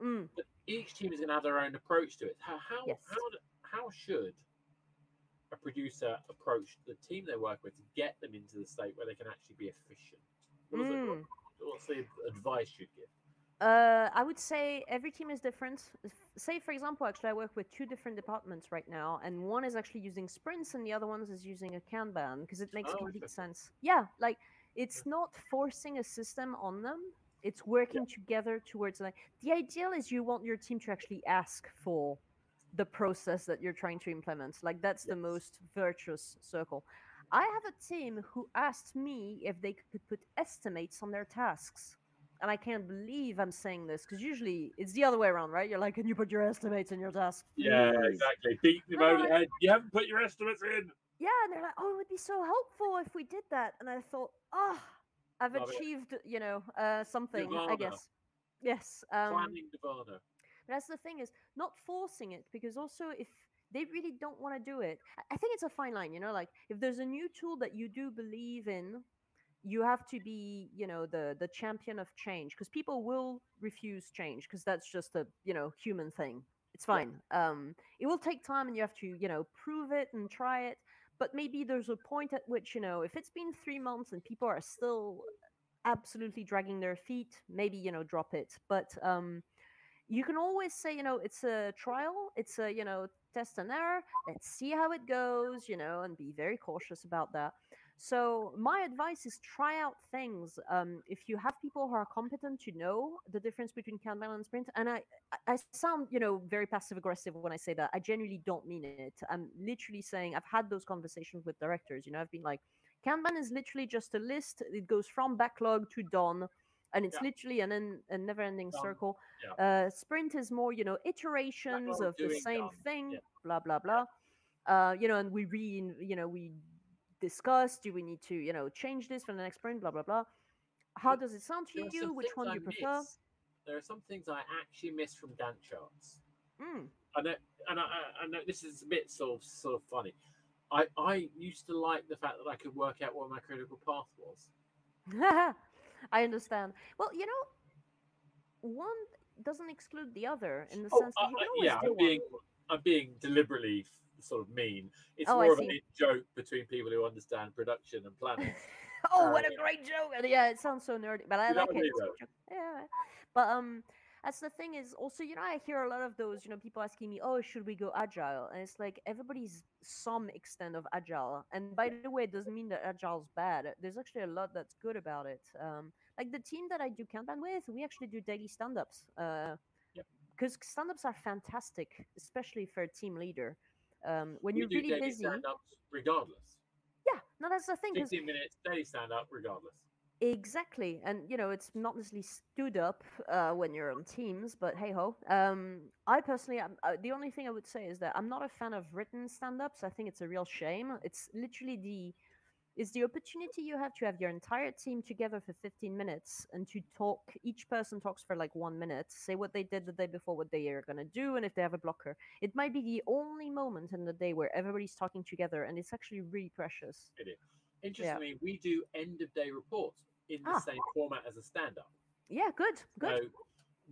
Mm. But each team is going to have their own approach to it. How how Yes. how, how should a producer approach the team they work with to get them into the state where they can actually be efficient? What it, Mm. what- what's the advice you'd give? Uh, I would say every team is different. Say, for example, actually, I work with two different departments right now, and one is actually using sprints, and the other one is using a Kanban because it makes Oh, complete sense. Yeah, like it's not forcing a system on them. It's working together towards like the ideal is you want your team to actually ask for the process that you're trying to implement. Like that's the most virtuous circle. I have a team who asked me if they could put estimates on their tasks. And I can't believe I'm saying this because usually it's the other way around, right? You're like, can you put your estimates in your tasks? Yeah, please?" exactly. Beat them No, over I- head. You haven't put your estimates in. Yeah, and they're like, oh, it would be so helpful if we did that. And I thought, oh, I've Love it. achieved, you know, uh, something, I guess. Yes. Um, Planning Nirvana. But that's the thing is not forcing it because also if they really don't want to do it, I- think it's a fine line. You know, like if there's a new tool that you do believe in, you have to be, you know, the the champion of change because people will refuse change because that's just a you know human thing. It's Yeah. fine. Um, it will take time and you have to you know prove it and try it. But maybe there's a point at which you know if it's been three months and people are still absolutely dragging their feet, maybe you know drop it. But um, you can always say, you know, it's a trial, it's a, you know, test and error. Let's see how it goes, you know, and be very cautious about that. So my advice is try out things. Um, if you have people who are competent to know the difference between Kanban and Sprint, and I, I I sound, you know, very passive aggressive when I say that. I genuinely don't mean it. I'm literally saying I've had those conversations with directors. You know, I've been like, Kanban is literally just a list. It goes from backlog to done, and it's Yeah. literally an, en- a never-ending Done. circle. Yeah. Uh, sprint is more, you know, iterations of the same done. thing. Yeah. Blah blah blah. Uh, you know, and we re, you know, we discuss. Do we need to, you know, change this for the next sprint? Blah blah blah. How But does it sound to you? Which one do you prefer? miss. There are some things I actually miss from Gantt charts. Mm. I know, and I, I- know this is a bit sort of sort of funny. I I used to like the fact that I could work out what my critical path was. [laughs] I understand. Well, you know, one doesn't exclude the other in the Oh, sense that you I- can always yeah, do I'm one. being I'm being deliberately sort of mean. It's Oh, I more of see. a joke between people who understand production and planning. [laughs] oh, what Uh, a great joke! Yeah, it sounds so nerdy, but I You like it. mean, It's a though? good joke. Yeah, but um, that's the thing is also you know I hear a lot of those you know people asking me, oh, should we go agile? And it's like everybody's some extent of agile. And by the way, it doesn't mean that agile's bad. There's actually a lot that's good about it. Um, like the team that I do Kanban with, we actually do daily stand-ups. Uh, because stand-ups are fantastic, especially for a team leader. Um, when we you're really busy, stand-ups regardless. yeah, no, that's the thing. 15 minutes daily stand-up regardless. Exactly, and you know it's not necessarily stood up uh, when you're on Teams, but hey ho. Um, I personally, am uh, the only thing I would say is that I'm not a fan of written stand-ups. I think it's a real shame. It's literally the is the opportunity you have to have your entire team together for 15 minutes and to talk. Each person talks for like one minute, say what they did the day before, what they are gonna do, and if they have a blocker. It might be the only moment in the day where everybody's talking together, and it's actually really precious. It is. Interestingly, we do end-of-day reports in the Ah. same format as a stand-up. Yeah, good, good. So,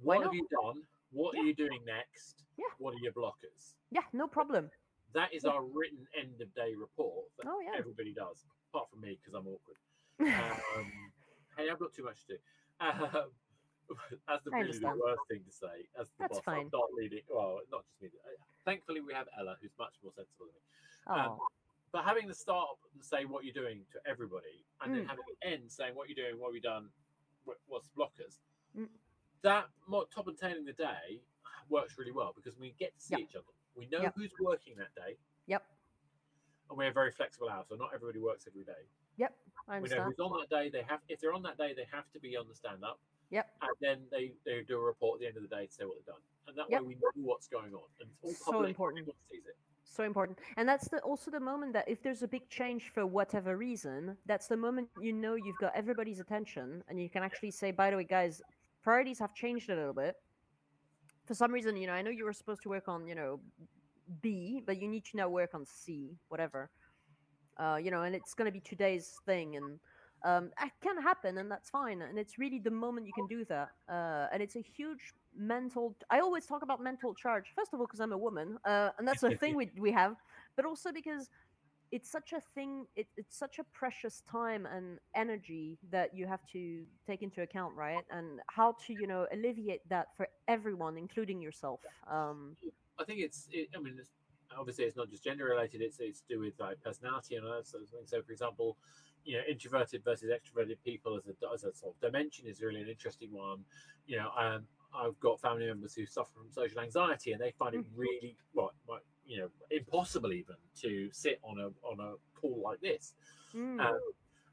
what have you done? What Yeah. are you doing next? Yeah. What are your blockers? yeah, no problem. That is Yeah. our written end-of-day report that Oh yeah. everybody does, apart from me because I'm awkward. [laughs] Um, hey, I've got too much to do. Um, [laughs] that's the I really the worst thing to say. As the That's boss, I'm fine. not leading. Well, not just me. uh, Thankfully, we have Ella, who's much more sensible than me. Oh, But having the start say what you're doing to everybody, and then Mm. having the end saying what you're doing, what we've done, wh- what's blockers, Mm. that more top and tailing the day works really well because we get to see Yep. each other. We know Yep. who's working that day, yep, and we have very flexible hours, so not everybody works every day. yep. I We know understand. who's on that day. They have, if they're on that day, they have to be on the stand up, Yep. and then they, they do a report at the end of the day to say what they've done, and that Yep. way we know what's going on, and it's all So public. important. Everyone sees it. So important. And that's the, also the moment that if there's a big change for whatever reason, that's the moment you know you've got everybody's attention and you can actually say, by the way, guys, priorities have changed a little bit. For some reason, you know, I know you were supposed to work on, you know, B, but you need to now work on C, whatever. Uh, you know, and it's going to be today's thing. And um, it can happen, and that's fine. And it's really the moment you can do that. Uh, and it's a huge mental. I always talk about mental charge. First of all, because I'm a woman, uh, and that's a [laughs] thing we we have. But also because it's such a thing. It, it's such a precious time and energy that you have to take into account, right? And how to you know alleviate that for everyone, including yourself. Um, I think it's. It, I mean, it's, obviously, it's not just gender related. It's it's to do with like personality and other sort of things. So, for example, you know introverted versus extroverted people as a as a sort of dimension is really an interesting one. You know, um, I've got family members who suffer from social anxiety, and they find it Mhm. really well, you know, impossible even to sit on a on a call like this Mm. um,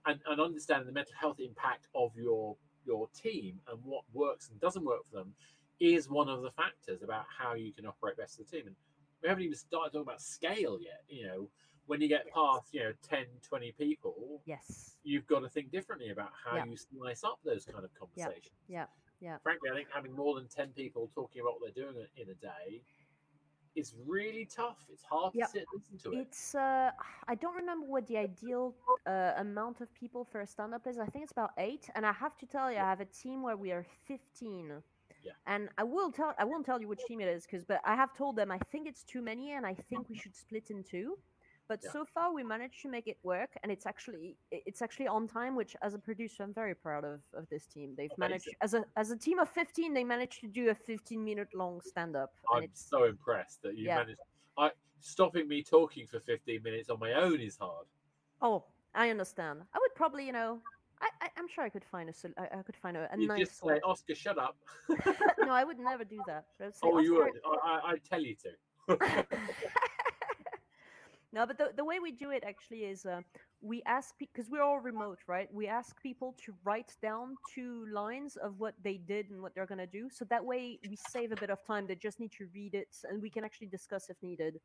and, and understand the mental health impact of your your team and what works and doesn't work for them is one of the factors about how you can operate best as a team and we haven't even started talking about scale yet you know when you get past you know 10 20 people yes. you've got to think differently about how Yeah. you slice up those kind of conversations yeah, yeah. frankly i think having more than 10 people talking about what they're doing in a day is really tough it's hard Yeah. to sit and listen to it It's uh, I don't remember what the ideal uh, amount of people for a stand-up is. I think it's about eight, and I have to tell you, I have a team where we are fifteen. Yeah. And I will tell I won't tell you which team it is because but I have told them I think it's too many and I think we should split in two. But Yeah. so far we managed to make it work and it's actually it's actually on time, which as a producer I'm very proud of of this team. They've managed as a as a team of fifteen, they managed to do a fifteen minute long stand-up. I'm it's so impressed that you Yeah. managed. I stopping me talking for 15 minutes on my own is hard. Oh, I understand. I would probably, you know, I, I I'm sure I could find a sol- I, I could find a, a you nice. just say, "Oscar, shut up." [laughs] no, I would [laughs] never do that. Say, oh, you would. I, I, tell you to. [laughs] no, but the, the way we do it actually is uh, we ask because we're all remote, right? We ask people to write down two lines of what they did and what they're gonna do, so that way we save a bit of time. They just need to read it, and we can actually discuss if needed,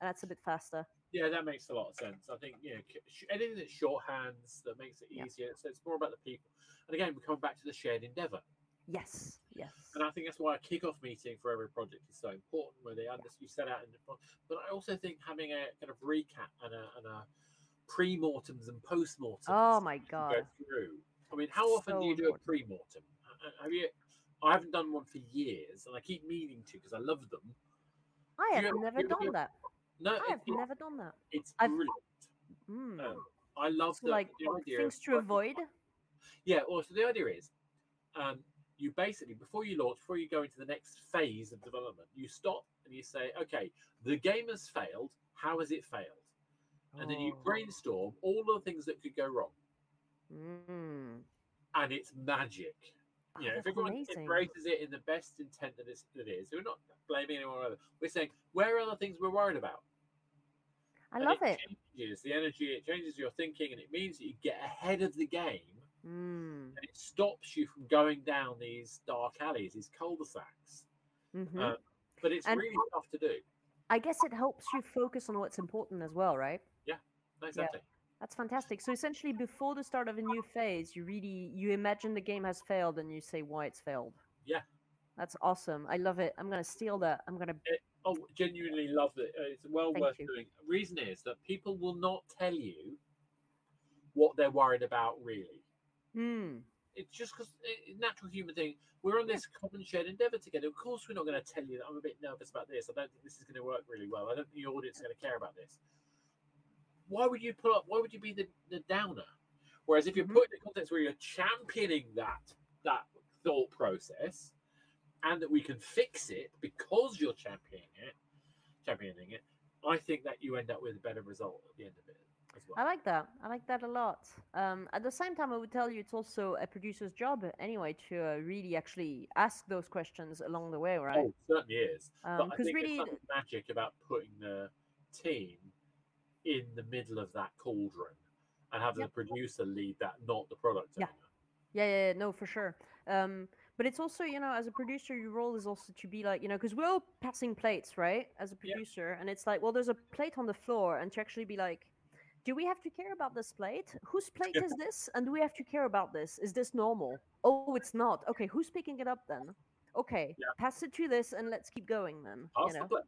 and that's a bit faster. Yeah, that makes a lot of sense. I think you know anything that shorthands that makes it Yeah. easier. So it's more about the people. And again, we're coming back to the shared endeavor. Yes, yes. And I think that's why a kick-off meeting for every project is so important, where they understand you set out in the front. But I also think having a kind of recap and a, and a pre-mortems and post-mortems. Oh my that you can God. Go through. I mean, how often So do you do important. a pre-mortem? Uh, uh, Have you? I haven't done one for years, and I keep meaning to because I love them. I have you never do you ever done that. No, I've never done that. it's I've- brilliant. Mm. Um, I love So, the, like the idea things of to avoid. Yeah, well, so the idea is, um, you basically before you launch, before you go into the next phase of development, you stop and you say, okay, the game has failed. How has it failed? And then you Oh. brainstorm all the things that could go wrong, Mm. and it's magic. Oh, You know, if everyone amazing. embraces it in the best intent that it's- that it is, we're not blaming anyone. Or other. We're saying where are the things we're worried about. I love it. it. Changes the energy. It changes your thinking, and it means that you get ahead of the game Mm. and it stops you from going down these dark alleys, these cul-de-sacs. hmm Uh, but it's And- really tough to do. I guess it helps you focus on what's important as well, right? Yeah, Exactly. That's fantastic. So essentially, before the start of a new phase, you really you imagine the game has failed and you say why it's failed. Yeah. That's awesome. I love it. I'm gonna steal that. I'm gonna. Oh, genuinely love it. Uh, It's well Thank worth you. doing. Reason is that people will not tell you what they're worried about. Really, Mm. it's just because it's natural human thing. We're on this common shared endeavor together. Of course, we're not going to tell you that I'm a bit nervous about this. I don't think this is going to work really well. I don't think the audience is going to care about this. Why would you put up? Why would you be the, the downer? Whereas if you're Mhm. put in a context where you're championing that that thought process, and that we can fix it because you're championing it, championing it, I think that you end up with a better result at the end of it as well. I like that. I like that a lot. Um, at the same time, I would tell you it's also a producer's job anyway to uh, really actually ask those questions along the way, right? Oh, it certainly is. But I think really, there's something magic about putting the team in the middle of that cauldron and having Yep. the producer lead that, not the product Yeah. owner. Yeah, yeah, yeah, no, for sure. Um, but it's also, you know, as a producer, your role is also to be like, you know, because we're all passing plates, right? As a Yeah. producer, and it's like, well, there's a plate on the floor, and to actually be like, do we have to care about this plate? Whose plate is this? And do we have to care about this? Is this normal? Oh, it's not. Okay, who's picking it up then? Okay, Yeah. pass it to this, and let's keep going then. Pass you know, the plate.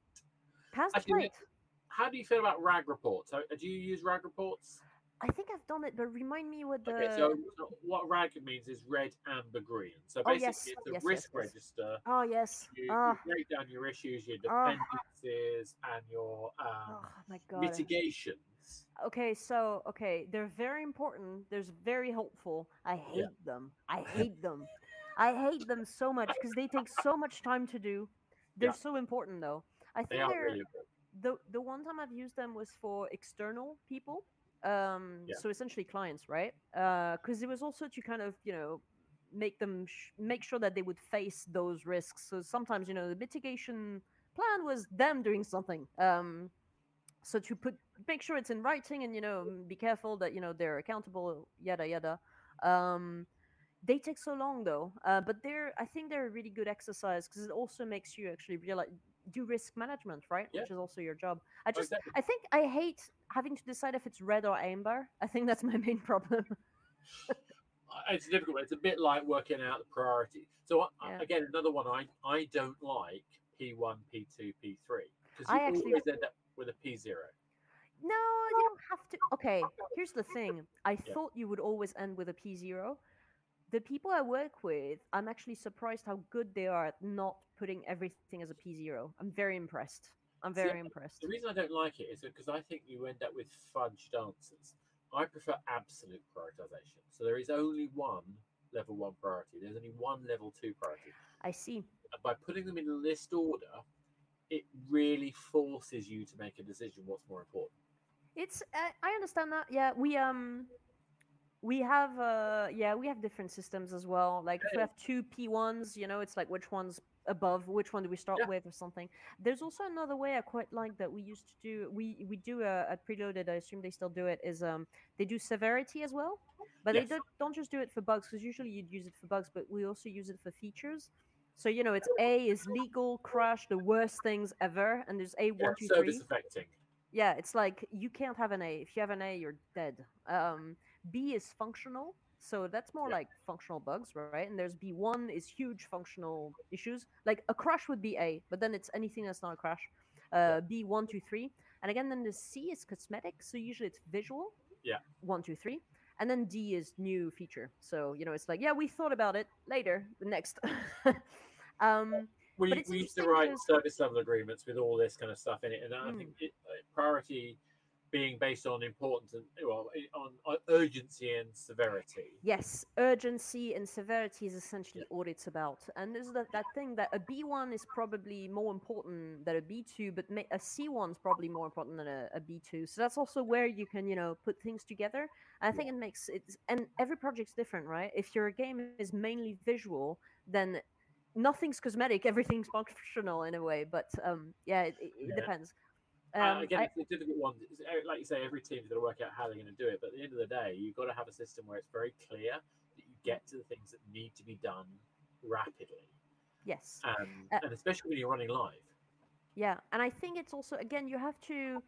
pass the plate. How do you feel about RAG reports? Do you use RAG reports? I think I've done it, but remind me what the. Okay, so so what RAG means is red, amber, green. So basically, Oh, basically, yes, it's a yes, risk yes. register. oh yes. You, Ah, you break down your issues, your Ah. dependencies, and your um, oh mitigations. Okay, so okay, they're very important. They're very helpful. I hate Yeah. them. I hate them. I hate them so much because they take so much time to do. They're Yeah. so important though. I They think are they're really the the one time I've used them was for external people. Um, Yeah. So essentially clients, right? Because it was also to kind of you know make them sh- make sure that they would face those risks. So sometimes you know the mitigation plan was them doing something. Um, so to put make sure it's in writing and you know be careful that you know they're accountable yada yada um they take so long though uh, but they're i think they're a really good exercise because it also makes you actually realize do risk management right Yeah. which is also your job i Oh, just exactly. i think i hate having to decide if it's red or amber i think that's my main [laughs] problem it's difficult. It's a bit like working out the priority. So I- I- Yeah. again, another one I I don't like P1, P2, P3 because I you actually- always end up with a P0. No, you don't have to. Okay, here's the thing. I Yeah. thought you would always end with a P0. The people I work with, I'm actually surprised how good they are at not putting everything as a P0. I'm very impressed. I'm See, very impressed. The reason I don't like it is because I think you end up with fudged answers. I prefer absolute prioritization. So there is only one level one priority. There's only one level two priority. I see. And by putting them in list order, it really forces you to make a decision what's more important. It's uh, I understand that. Yeah, we um we have uh yeah, we have different systems as well. Like if we have two P1s, you know, it's like which one's above, which one do we start Yeah. with or something. There's also another way I quite like that we used to do we we do uh, at preloaded, I assume they still do it is um they do severity as well. But Yes. they don't, don't just do it for bugs because usually you'd use it for bugs, but we also use it for features. So you know, it's A is legal, crash, the worst things ever, and there's A Yeah, one, two, service three. affecting. Yeah, it's like you can't have an A. If you have an A, you're dead. Um, B is functional, so that's more Yeah. like functional bugs, right? And there's B1 is huge functional issues. Like a crash would be A, but then it's anything that's not a crash. Uh, B one, two, three, and again then the C is cosmetic, so usually it's visual. Yeah. One, two, three, and then D is new feature. So you know it's like yeah we thought about it later. The next. [laughs] um, We, we used to write service level agreements with all this kind of stuff in it, and I Mm. think it, uh, priority being based on importance and well on urgency and severity. Yes, urgency and severity is essentially all it's about. And there's that, that thing that a B1 is probably more important than a B2, but a C1 is probably more important than a, a B2. So that's also where you can, you know, put things together. I think it makes it, and every project's different, right? If your game is mainly visual, then nothing's cosmetic, everything's [laughs] functional in a way. But um, yeah, it, it, it Yeah. depends. Uh, Um, again, I- it's a difficult one. Uh, Like you say, every team's got to work out how they're going to do it. But at the end of the day, you've got to have a system where it's very clear that you get to the things that need to be done rapidly, yes. um, Uh, and especially when you're running live. Yeah, and I think it's also again you have to,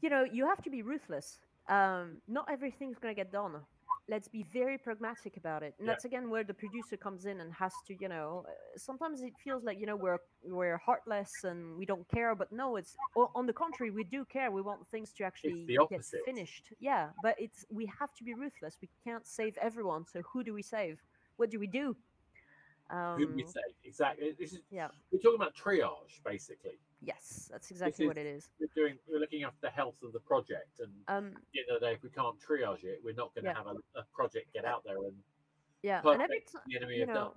you know, you have to be ruthless. Um, not everything's gonna get done. Let's be very pragmatic about it, and Yeah. that's again where the producer comes in and has to, you know, uh, sometimes it feels like you know we're we're heartless and we don't care, but no, it's on the contrary, we do care. We want things to actually get finished. Yeah, but it's we have to be ruthless. We can't save everyone. So who do we save? What do we do? Um, Who do we say exactly? This is yeah. we're talking about triage basically. Yes, that's exactly what it is. We're doing we're looking after the health of the project, and Um, at the end of the day, if we can't triage it, we're not going to Yeah. have a, a project get out there and Yeah, and every time you know, done.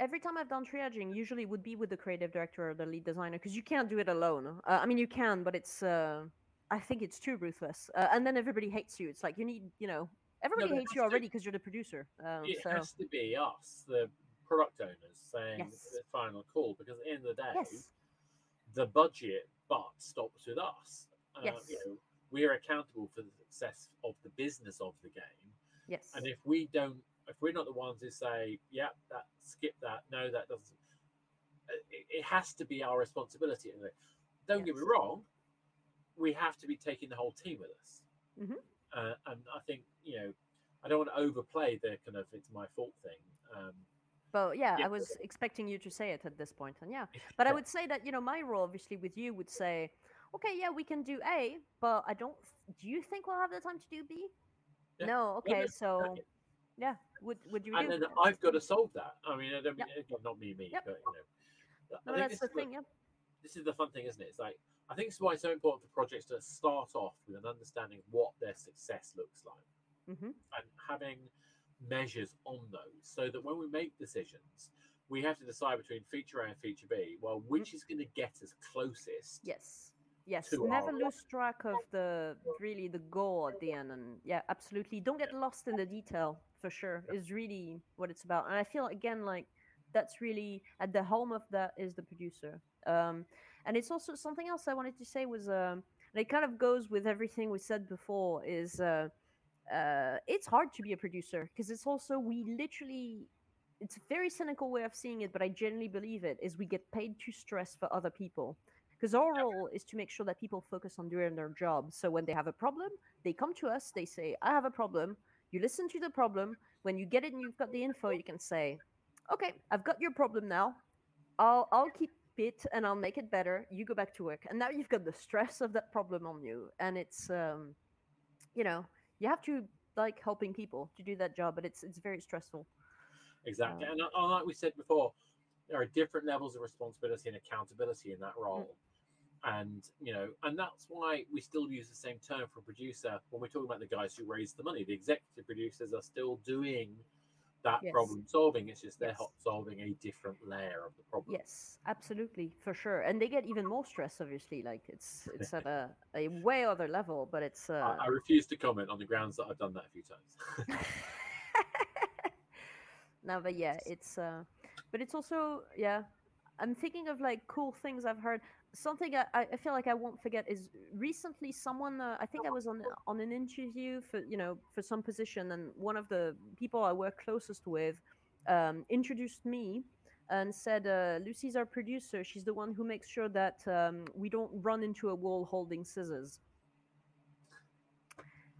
every time I've done triaging, usually it would be with the creative director or the lead designer because you can't do it alone. Uh, I mean, you can, but it's uh, I think it's too ruthless, uh, and then everybody hates you. It's like you need, you know, everybody it hates you already because you're the producer. Um, It so has to be us, the product owners, saying Yes. the final call because at the end of the day, yes, the budget but stops with us. Uh, Yes. You know, we're accountable for the success of the business of the game, yes, and if we don't, if we're not the ones who say, "Yeah, that skip that," no, that doesn't. uh, It, it has to be our responsibility. Don't get me wrong, we have to be taking the whole team with us. Mhm. Uh, and I think you know, I don't want to overplay the kind of "it's my fault" thing. Um, but yeah, yeah. I was expecting you to say it at this point, and yeah, [laughs] but I would say that you know my role, obviously, with you would say, okay, yeah, we can do A, but I don't. Do you think we'll have the time to do B? Yeah. No. Okay, so yeah, would would you and do? then I've got to solve that. I mean, I don't mean again, not me, me, Yep. but you know. No, that's the what- thing. Yeah. this is the fun thing, isn't it? It's like I think it's why it's so important for projects to start off with an understanding of what their success looks like hmm and having measures on those, so that when we make decisions, we have to decide between feature A and feature B. Well, which is going to get us closest Yes. Yes, never lose track of the really the goal at the end, and yeah, absolutely, don't get lost in the detail for sure. Is really what it's about, and I feel again like that's really at the helm of that is the producer. Um, and it's also something else I wanted to say was, um, and it kind of goes with everything we said before. Is uh, uh, it's hard to be a producer because it's also we literally it's a very cynical way of seeing it, but I genuinely believe it is we get paid to stress for other people because our role is to make sure that people focus on doing their job. So when they have a problem, they come to us, they say, I have a problem. You listen to the problem. When you get it and you've got the info, you can say, Okay, I've got your problem now. I'll I'll keep it and I'll make it better. You go back to work. And now you've got the [laughs] stress of that problem on you. And it's um you know, you have to like helping people to do that job, but it's it's very stressful. Exactly. Um, And uh, like we said before, there are different levels of responsibility and accountability in that role. And you know, and that's why we still use the same term for producer when we're talking about the guys who raise the money. The executive producers are still doing that Yes. problem solving. It's just they're Yes. solving a different layer of the problem. Yes, absolutely, for sure. And they get even more stress, obviously. Like it's it's at a, a way other level, but it's uh, I, I refuse to comment on the grounds that I've done that a few times. [laughs] no, but yeah, it's uh, but it's also yeah. I'm thinking of like cool things I've heard. Something I, I feel like I won't forget is recently someone uh, I think I was on on an interview for you know for some position and one of the people I work closest with um, introduced me and said uh, Lucy's our producer. She's the one who makes sure that um, we don't run into a wall holding scissors.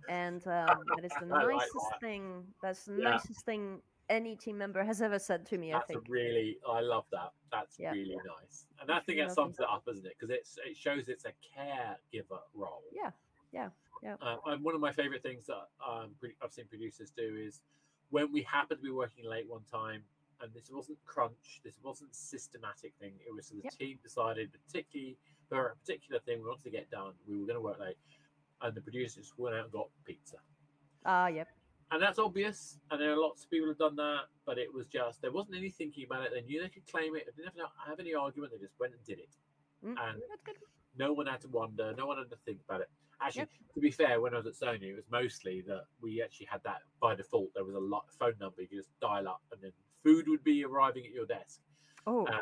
And um, that is the [laughs] nicest thing. That's the Yeah. nicest thing any team member has ever said to me. I think That's a think. really, I love that. That's Yeah. really nice, and I think that sums it up, isn't it? Because it's it shows it's a caregiver role. Yeah, yeah, yeah. Uh, and one of my favorite things that um, I've seen producers do is when we happened to be working late one time, and this wasn't crunch, this wasn't systematic thing. It was the Yep. team decided, particularly for a particular thing we wanted to get done, we were going to work late, and the producers went out and got pizza. Ah, yep. And that's obvious, and there are lots of people who've done that, but it was just there wasn't any thinking about it. They knew they could claim it. They didn't have, have any argument. They just went and did it. Mm, And no one had to wonder. No one had to think about it. Actually, to be fair, when I was at Sony, it was mostly that we actually had that by default. There was a lot, phone number you could just dial up, and then food would be arriving at your desk. Oh, Uh,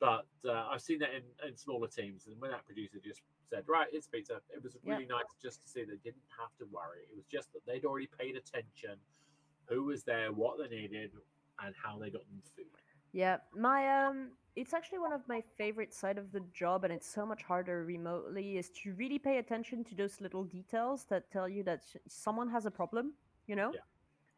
but uh, I've seen that in, in smaller teams, and when that producer just said, "Right, it's pizza," it was Yeah. really nice just to see they didn't have to worry. It was just that they'd already paid attention, who was there, what they needed, and how they got them food. yeah. My um, it's actually one of my favorite side of the job, and it's so much harder remotely. Is to really pay attention to those little details that tell you that someone has a problem. You know.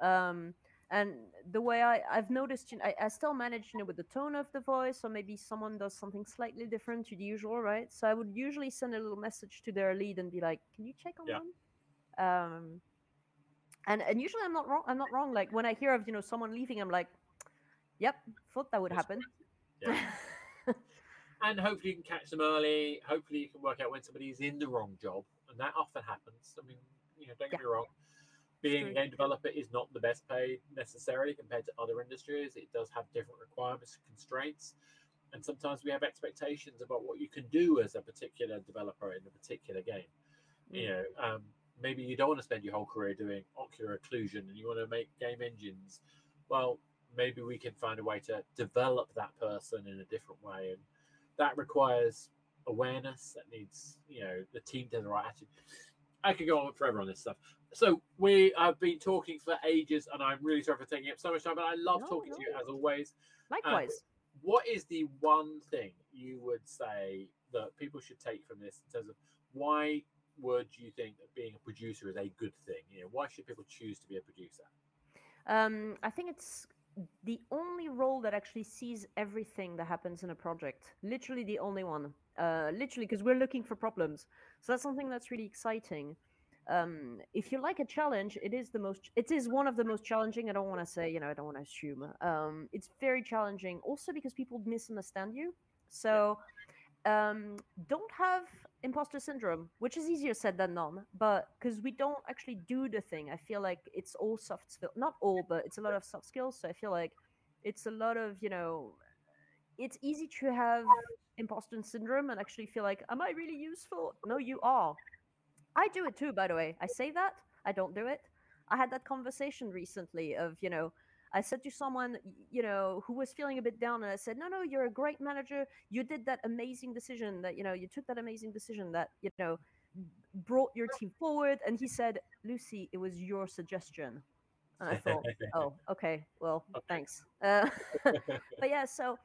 Um, and the way I I've noticed, you know, I, I still manage, you know, with the tone of the voice, or maybe someone does something slightly different to the usual, right? So I would usually send a little message to their lead and be like, "Can you check on Yeah. them?" Um, and and usually I'm not wrong. I'm not wrong. Like when I hear of you know someone leaving, I'm like, "Yep, thought that would That's happen." [laughs] Yeah. [laughs] and hopefully you can catch them early. Hopefully you can work out when somebody's in the wrong job, and that often happens. I mean, you know, don't get Yeah. me wrong. Being a game developer is not the best paid necessarily compared to other industries. It does have different requirements and constraints, and sometimes we have expectations about what you can do as a particular developer in a particular game. You Mm. know, um, maybe you don't want to spend your whole career doing ocular occlusion, and you want to make game engines. Well, maybe we can find a way to develop that person in a different way and that requires awareness that needs you know the team to have the right attitude i could go on forever on this stuff so we have been talking for ages and i'm really sorry for taking up so much time but i love No, talking to you as always Likewise. what is the one thing you would say that people should take from this in terms of why would you think that being a producer is a good thing you know why should people choose to be a producer Um, I think it's the only role that actually sees everything that happens in a project. Literally the only one. Uh, literally, because we're looking for problems. So that's something that's really exciting. Um, if you like a challenge, it is the most. It is one of the most challenging. I don't want to say, you know, I don't want to assume. Um, it's very challenging, also because people misunderstand you. So um, don't have imposter syndrome, which is easier said than done. But because we don't actually do the thing, I feel like it's all soft skill. Not all, but it's a lot of soft skills. So I feel like it's a lot of you know it's easy to have imposter syndrome and actually feel like, am I really useful? No, you are. I do it too, by the way. I say that, I don't do it. I had that conversation recently of, you know, I said to someone, you know, who was feeling a bit down, and I said, "No, no, you're a great manager. You did that amazing decision. That you know, you took that amazing decision that you know brought your team forward." And he said, "Lucy, it was your suggestion." And I thought, "Oh, [laughs] okay, well, Okay. thanks." Uh, [laughs] but yeah, so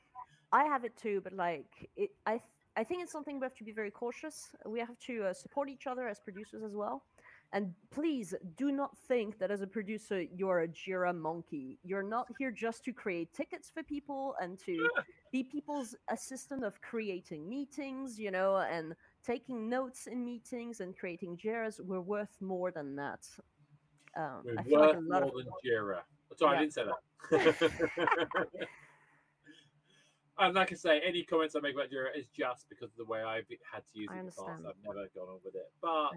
I have it too, but like, it, I I think it's something we have to be very cautious. We have to uh, support each other as producers as well. And please do not think that as a producer you're a Jira monkey. You're not here just to create tickets for people and to [laughs] be people's assistant of creating meetings, you know, and taking notes in meetings and creating Jiras. We're worth more than that. Um, We're like worth a lot more than Jira. Sorry, I didn't say that. [laughs] [laughs] and like I say, any comments I make about Jira is just because of the way I've had to use it in the past. I've never gone on with it, but I.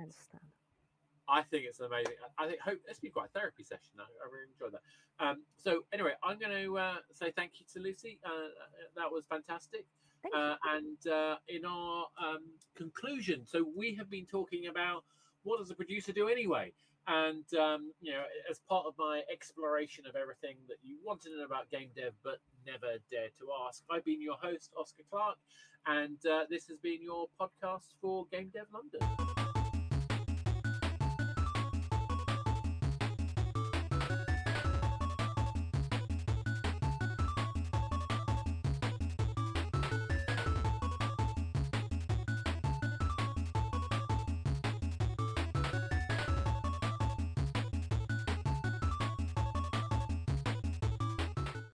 I think it's amazing. I think hope it's been quite a therapy session. I, I really enjoyed that. Um, so anyway, I'm going to uh, say thank you to Lucy. Uh, that was fantastic. Thank you. Uh, and uh, in our um, conclusion, so we have been talking about what does a producer do anyway, and um, you know, as part of my exploration of everything that you wanted to know about game dev but never dared to ask, I've been your host, Oscar Clark, and uh, this has been your podcast for Game Dev London.